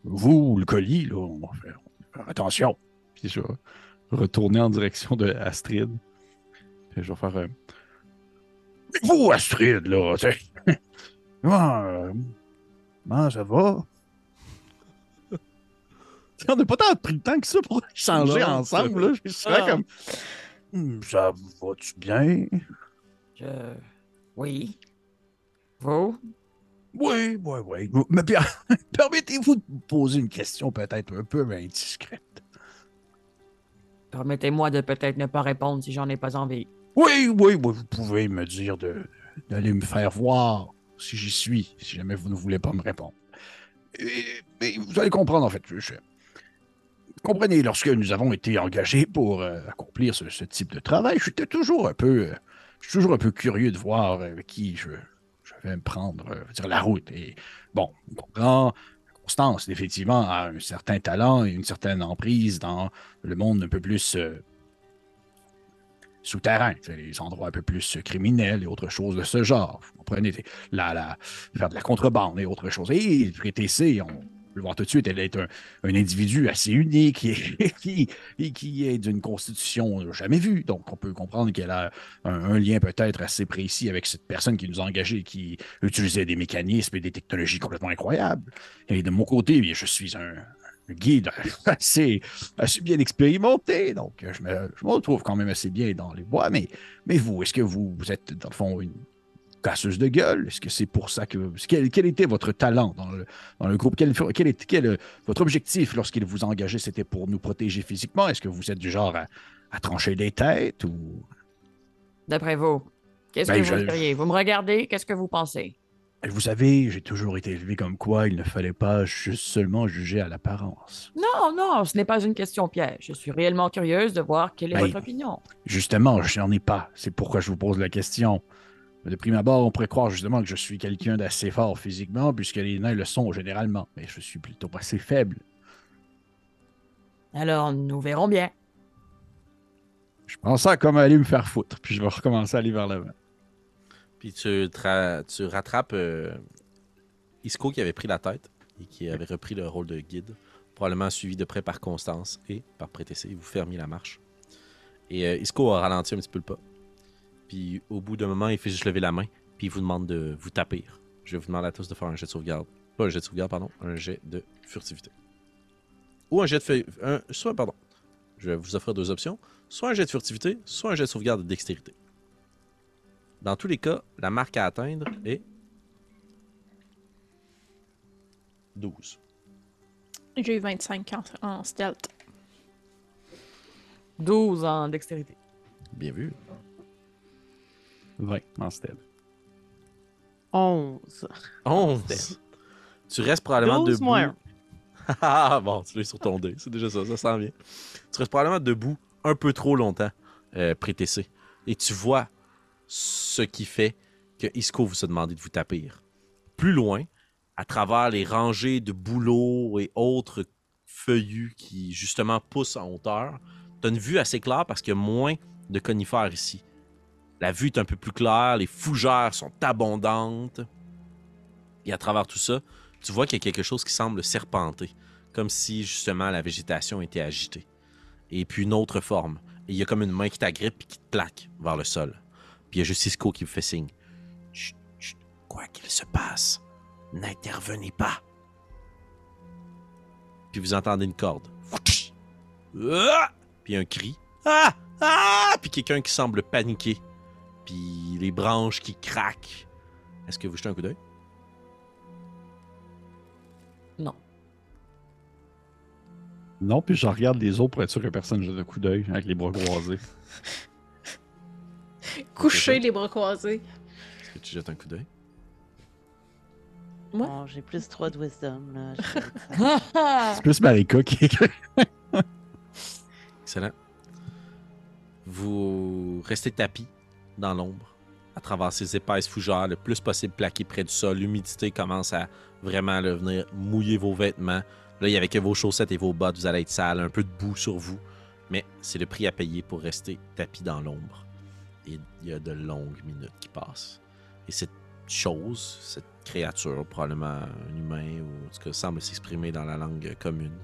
vous, le colis, là, on va faire, on va faire attention. Puis je vais retourner en direction de Astrid. Puis je vais faire. euh, vous, Astrid, là, tu sais. Comment, euh, comment ça va? [LAUGHS] on n'a pas tant pris le temps que ça pour [LAUGHS] changer Non, ensemble, là. Je Ah. comme. Hmm, Ça va-tu bien? Je... Oui. Vous? Oui, oui, oui. Mais bien, [LAUGHS] permettez-vous de poser une question peut-être un peu indiscrète. Permettez-moi de peut-être ne pas répondre si j'en ai pas envie. Oui, oui, oui, vous pouvez me dire de d'aller me faire voir si j'y suis, si jamais vous ne voulez pas me répondre. Vous allez comprendre, en fait. Je, comprenez, lorsque nous avons été engagés pour euh, accomplir ce, type de travail, j'étais toujours un peu, euh, je suis toujours un peu curieux de voir avec qui je, vais me prendre, euh, dire, la route. Et bon, on comprend. Constance, effectivement, a un certain talent et une certaine emprise dans le monde un peu plus euh, souterrain, tu sais, les endroits un peu plus euh, criminels et autres choses de ce genre. Vous comprenez? La, faire de la contrebande et autres choses. Et le PTC, on peut le voir tout de suite, elle est un, un individu assez unique et [LAUGHS] qui, est d'une constitution jamais vue. Donc, on peut comprendre qu'elle a un, lien peut-être assez précis avec cette personne qui nous a engagés, qui utilisait des mécanismes et des technologies complètement incroyables. Et de mon côté, bien, je suis un, guide [LAUGHS] assez, assez bien expérimenté, donc je me, je me retrouve quand même assez bien dans les bois. Mais, mais vous, est-ce que vous, vous êtes, dans le fond, une casseuse de gueule? Est-ce que c'est pour ça que... Quel, quel était votre talent dans le, dans le groupe? Quel, quel était quel, euh, votre objectif lorsqu'il vous engageait? C'était pour nous protéger physiquement? Est-ce que vous êtes du genre à, à trancher des têtes ou... D'après vous, qu'est-ce Ben, que vous je-? Vous me regardez, qu'est-ce que vous pensez? Vous savez, j'ai toujours été élevé comme quoi il ne fallait pas juste seulement juger à l'apparence. Non, non, ce n'est pas une question piège. Je suis réellement curieuse de voir quelle est Ben, votre opinion. Justement, je n'en ai pas. C'est pourquoi je vous pose la question. De prime abord, on pourrait croire justement que je suis quelqu'un d'assez fort physiquement, puisque les nains le sont généralement. Mais je suis plutôt assez faible. Alors, nous verrons bien. Je pensais à comme aller me faire foutre, puis je vais recommencer à aller vers l'avant. Puis tu, rattrapes euh, Isco qui avait pris la tête et qui avait repris le rôle de guide, probablement suivi de près par Constance et par Prétessé. Vous fermiez la marche. Et euh, Isco a ralenti un petit peu le pas. Puis au bout d'un moment, il fait juste lever la main, puis il vous demande de vous taper. Je vous demander à tous de faire un jet de sauvegarde. Pas un jet de sauvegarde, pardon, un jet de furtivité. Ou un jet de... feu- Un, soit, pardon, je vais vous offrir deux options. Soit un jet de furtivité, soit un jet de sauvegarde de dextérité. Dans tous les cas, la marque à atteindre est 12. J'ai eu 25 en, en stealth. 12 en dextérité. Bien vu. 20 en stead. 11. 11. Tu restes probablement 12 debout. moins. [LAUGHS] Ah bon, tu l'as sur ton dé. C'est déjà ça, ça sent bien. Tu restes probablement debout un peu trop longtemps, euh, prétessé. Et tu vois ce qui fait que Isco vous a demandé de vous taper. Plus loin, à travers les rangées de bouleaux et autres feuillus qui justement poussent en hauteur, tu as une vue assez claire parce qu'il y a moins de conifères ici. La vue est un peu plus claire, les fougères sont abondantes. Et à travers tout ça, tu vois qu'il y a quelque chose qui semble serpenter, comme si justement la végétation était agitée. Et puis une autre forme. Il y a comme une main qui t'agrippe et qui te plaque vers le sol. Puis il y a juste Cisco qui vous fait signe. Chut, chut, quoi qu'il se passe, n'intervenez pas. Puis vous entendez une corde. Ah! Puis un cri. Ah! Ah! Puis quelqu'un qui semble paniquer. Puis les branches qui craquent. Est-ce que vous jetez un coup d'œil? Non. Non, puis je regarde les autres pour être sûr que personne jette un coup d'œil avec les bras croisés. [LAUGHS] [LAUGHS] Coucher les bras croisés. Est-ce que tu jettes un coup d'œil? Moi? Bon, j'ai plus 3 de wisdom, là. [LAUGHS] C'est plus Marika qui [LAUGHS] Excellent. Vous restez tapis dans l'ombre à travers ces épaisses fougères, le plus possible plaquées près du sol. L'humidité commence à vraiment là, venir mouiller vos vêtements. Là, il y avait que vos chaussettes et vos bottes, vous allez être sale, un peu de boue sur vous. Mais c'est le prix à payer pour rester tapis dans l'ombre. Il y a de longues minutes qui passent. Et cette chose, cette créature, probablement un humain ou en tout cas semble s'exprimer dans la langue commune,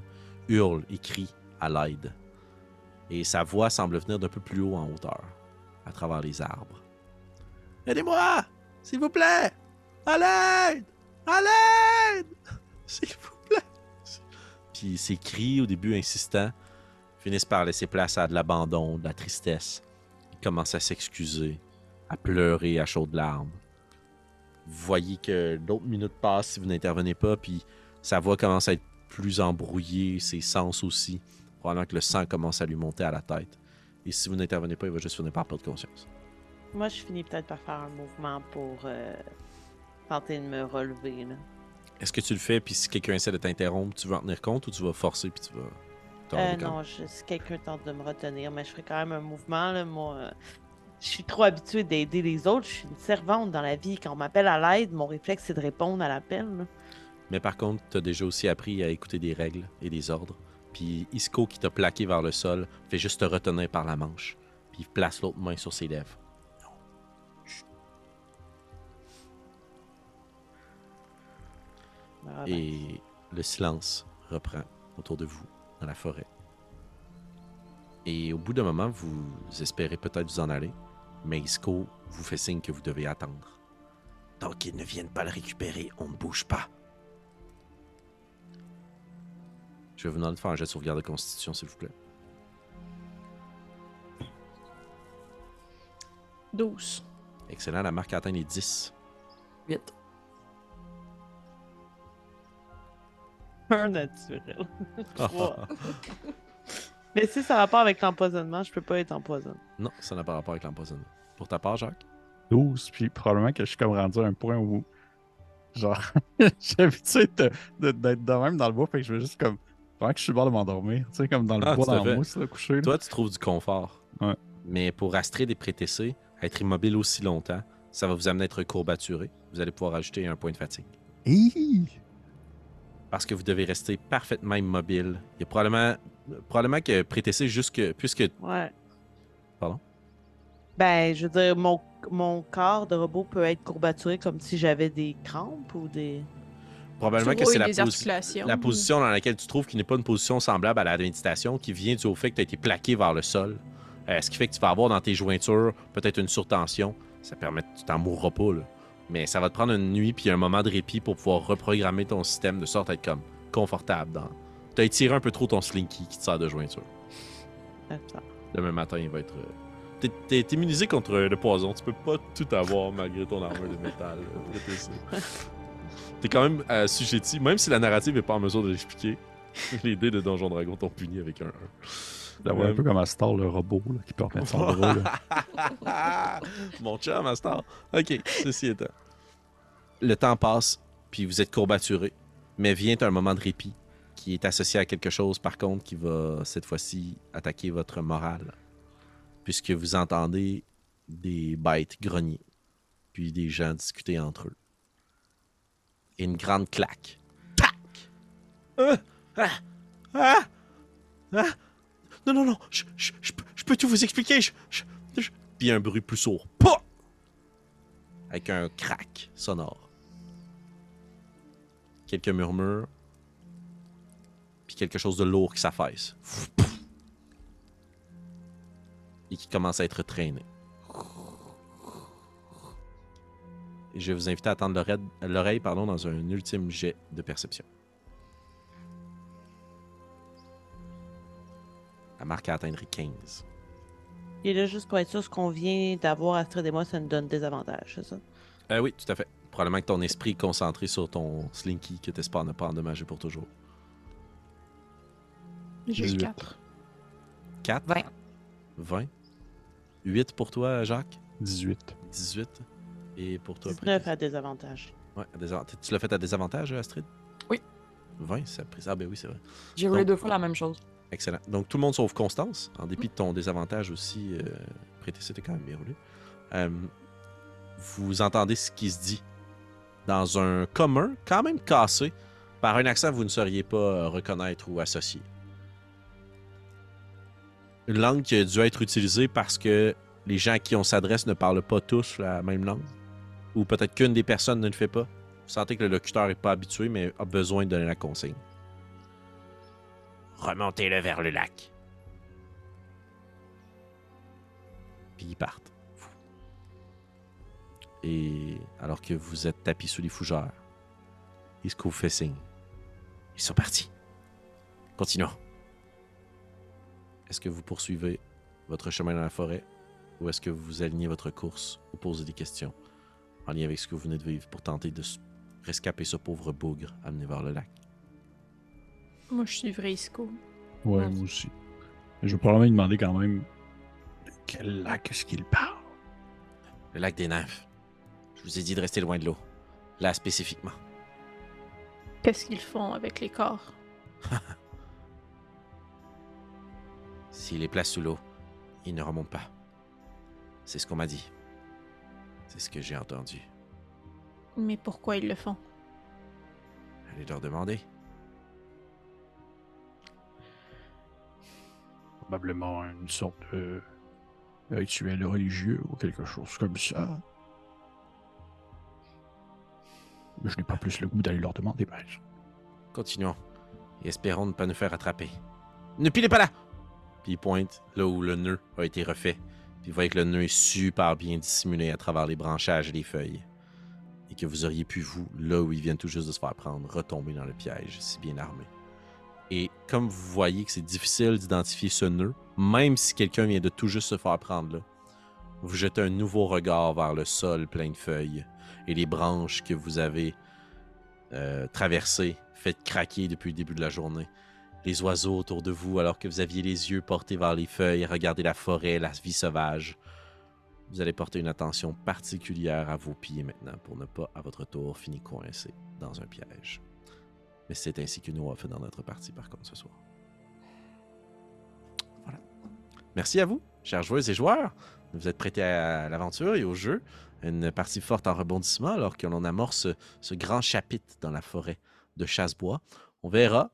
hurle et crie à l'aide et sa voix semble venir d'un peu plus haut en hauteur, à travers les arbres. Aidez-moi! S'il vous plaît! À l'aide! À l'aide! [LAUGHS] S'il vous plaît! Puis ses cris, au début insistants, finissent par laisser place à de l'abandon, de la tristesse. Commence à s'excuser, à pleurer à chaudes larmes. Vous voyez que d'autres minutes passent si vous n'intervenez pas, puis sa voix commence à être plus embrouillée, ses sens aussi probablement que le sang commence à lui monter à la tête. Et si vous n'intervenez pas, il va juste finir par perdre conscience. Moi, je finis peut-être par faire un mouvement pour euh, tenter de me relever. Est-ce que tu le fais, puis si quelqu'un essaie de t'interrompre, tu vas en tenir compte ou tu vas forcer, puis tu vas. Euh, non, je, si quelqu'un tente de me retenir, mais je ferai quand même un mouvement. Là, moi, euh, je suis trop habituée d'aider les autres. Je suis une servante dans la vie. Quand on m'appelle à l'aide, mon réflexe, c'est de répondre à l'appel. Mais par contre, tu as déjà aussi appris à écouter des règles et des ordres. Puis Isco, qui t'a plaqué vers le sol, fait juste te retenir par la manche. Puis il place l'autre main sur ses lèvres. Et le silence reprend autour de vous, dans la forêt. Et au bout d'un moment, vous espérez peut-être vous en aller, mais Isco vous fait signe que vous devez attendre. Tant qu'ils ne viennent pas le récupérer, on ne bouge pas. Je vais vous demander de faire un jet de sauvegarde de constitution, s'il vous plaît. 12. Excellent, la marque atteint les 10. 8. Un naturel. [LAUGHS] Trois. mais si ça a rapport avec l'empoisonnement, je peux pas être empoisonné. non, ça n'a pas rapport avec l'empoisonnement. Pour ta part, Jacques? 12, puis probablement que je suis comme rendu à un point où, genre, [LAUGHS] j'ai l'habitude de- de- d'être de même dans le bois, fait que je veux juste comme, vraiment que je suis le bord de m'endormir, tu sais, comme dans le Ah, bois dans la mousse, là, couché. là. Toi, tu trouves du confort. Ouais. Mais pour Astrid et Prétessé, être immobile aussi longtemps, ça va vous amener à être courbaturé. Vous allez pouvoir ajouter un point de fatigue. Hi! Parce que vous devez rester parfaitement immobile. Il y a probablement, probablement que Prétessé, jusque, puisque Ouais. Pardon? Ben, je veux dire, mon, mon corps de robot peut être courbaturé comme si j'avais des crampes ou des. probablement que c'est la, articulations. la position dans laquelle tu trouves qui n'est pas une position semblable à la méditation, qui vient du au fait que tu as été plaqué vers le sol. Euh, ce qui fait que tu vas avoir dans tes jointures peut-être une surtension. Ça permet, tu t'en mourras pas, là. Mais ça va te prendre une nuit puis un moment de répit pour pouvoir reprogrammer ton système de sorte à être comme confortable. Dans... Tu as étiré un peu trop ton slinky qui te sert de jointure. Attends. Demain matin, il va être. euh, T'es, immunisé contre le poison. Tu peux pas tout avoir malgré ton armure de métal. euh. [LAUGHS] T'es quand même assujetti, même si la narrative est pas en mesure de l'expliquer. [LAUGHS] Les dés de Donjon Dragon t'ont puni avec un 1. D'avoir un peu comme Astor, le robot, là, qui peut remettre son [LAUGHS] bras, là. [LAUGHS] Mon chum, Astor. Ok, ceci étant. Le temps passe, puis vous êtes courbaturé. Mais vient un moment de répit qui est associé à quelque chose, par contre, qui va cette fois-ci attaquer votre morale. Puisque vous entendez des bêtes grogner, puis des gens discuter entre eux. Et une grande claque. Tac! Ah! Ah! Ah! Non, non, non, je, je, je peux- je peux tout vous expliquer. Je, Puis un bruit plus sourd. Pouah! Avec un crack sonore. Quelques murmures. Puis quelque chose de lourd qui s'affaisse. Et qui commence à être traîné. Je vais vous inviter à attendre l'oreille, dans un ultime jet de perception. La marque a atteindre 15. Et là, juste pour être sûr, ce qu'on vient d'avoir, Astrid et moi, ça nous donne des avantages, c'est ça? Euh, oui, tout à fait. Probablement que ton esprit est concentré sur ton slinky que t'espères ne pas endommager pour toujours. J'ai 18. 4. 4? 20. 20. 8 pour toi, Jacques? 18. 18. Et pour toi, 19 à désavantage. Ouais, à désavantage. Tu l'as fait à désavantage, Astrid? Oui. 20, ça a pris. Ah, ben oui, c'est vrai. J'ai roulé deux fois la même chose. Excellent. Donc, tout le monde sauf Constance, en dépit de ton désavantage aussi, euh, c'était quand même bien roulé. Euh, vous entendez ce qui se dit dans un commun, quand même cassé, par un accent que vous ne sauriez pas euh, reconnaître ou associer. Une langue qui a dû être utilisée parce que les gens à qui on s'adresse ne parlent pas tous la même langue. Ou peut-être qu'une des personnes ne le fait pas. Vous sentez que le locuteur n'est pas habitué, mais a besoin de donner la consigne. Remontez-le vers le lac. Puis ils partent. Et alors que vous êtes tapis sous les fougères, Isco vous fait signe. Ils sont partis. Continuons. Est-ce que vous poursuivez votre chemin dans la forêt ou est-ce que vous alignez votre course ou posez des questions en lien avec ce que vous venez de vivre pour tenter de rescaper ce pauvre bougre amené vers le lac? Moi, je suivrai Isco. Ouais, Ouais. moi aussi. Je vais probablement lui demander quand même de quel lac est-ce qu'il parle. Le lac des nymphes. Je vous ai dit de rester loin de l'eau. Là spécifiquement. Qu'est-ce qu'ils font avec les corps? [LAUGHS] S'il les place sous l'eau, ils ne remontent pas. C'est ce qu'on m'a dit. C'est ce que j'ai entendu. Mais pourquoi ils le font? Allez leur demander. Probablement une sorte de rituel religieux ou quelque chose comme ça. Mais je n'ai pas plus le goût d'aller leur demander. Continuons. Et espérons ne pas nous faire attraper. Ne pilez pas là! Puis il pointe là où le nœud a été refait. Puis vous voyez que le nœud est super bien dissimulé à travers les branchages et les feuilles. Et que vous auriez pu, vous, là où ils viennent tout juste de se faire prendre, retomber dans le piège, si bien armé. Et comme vous voyez que c'est difficile d'identifier ce nœud, même si quelqu'un vient de tout juste se faire prendre vous jetez un nouveau regard vers le sol plein de feuilles et les branches que vous avez euh, traversées, faites craquer depuis le début de la journée. Les oiseaux autour de vous, alors que vous aviez les yeux portés vers les feuilles, regardez la forêt, la vie sauvage. Vous allez porter une attention particulière à vos pieds maintenant pour ne pas, à votre tour, finir coincé dans un piège. Mais c'est ainsi que nous avons fait dans notre partie, par contre, ce soir. Voilà. Merci à vous, chers joueuses et joueurs. Vous êtes prêtés à l'aventure et au jeu. Une partie forte en rebondissement alors que l'on amorce ce grand chapitre dans la forêt de Chassebois. On verra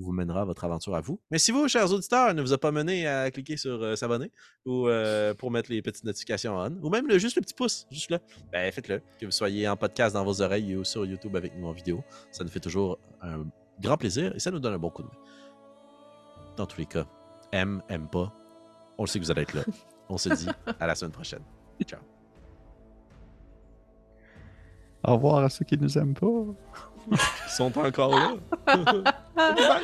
vous mènera votre aventure à vous. Mais si vous, chers auditeurs, ne vous a pas mené à cliquer sur euh, s'abonner ou euh, pour mettre les petites notifications on, ou même le, juste le petit pouce, juste là, ben faites-le. Que vous soyez en podcast dans vos oreilles ou sur YouTube avec nous en vidéo. Ça nous fait toujours un grand plaisir et ça nous donne un bon coup de main. Dans tous les cas, aime, aime pas, on le sait que vous allez être là. [LAUGHS] On se dit à la semaine prochaine. Ciao. Au revoir à ceux qui nous aiment pas. Ils sont encore là. [LAUGHS] 감사 합.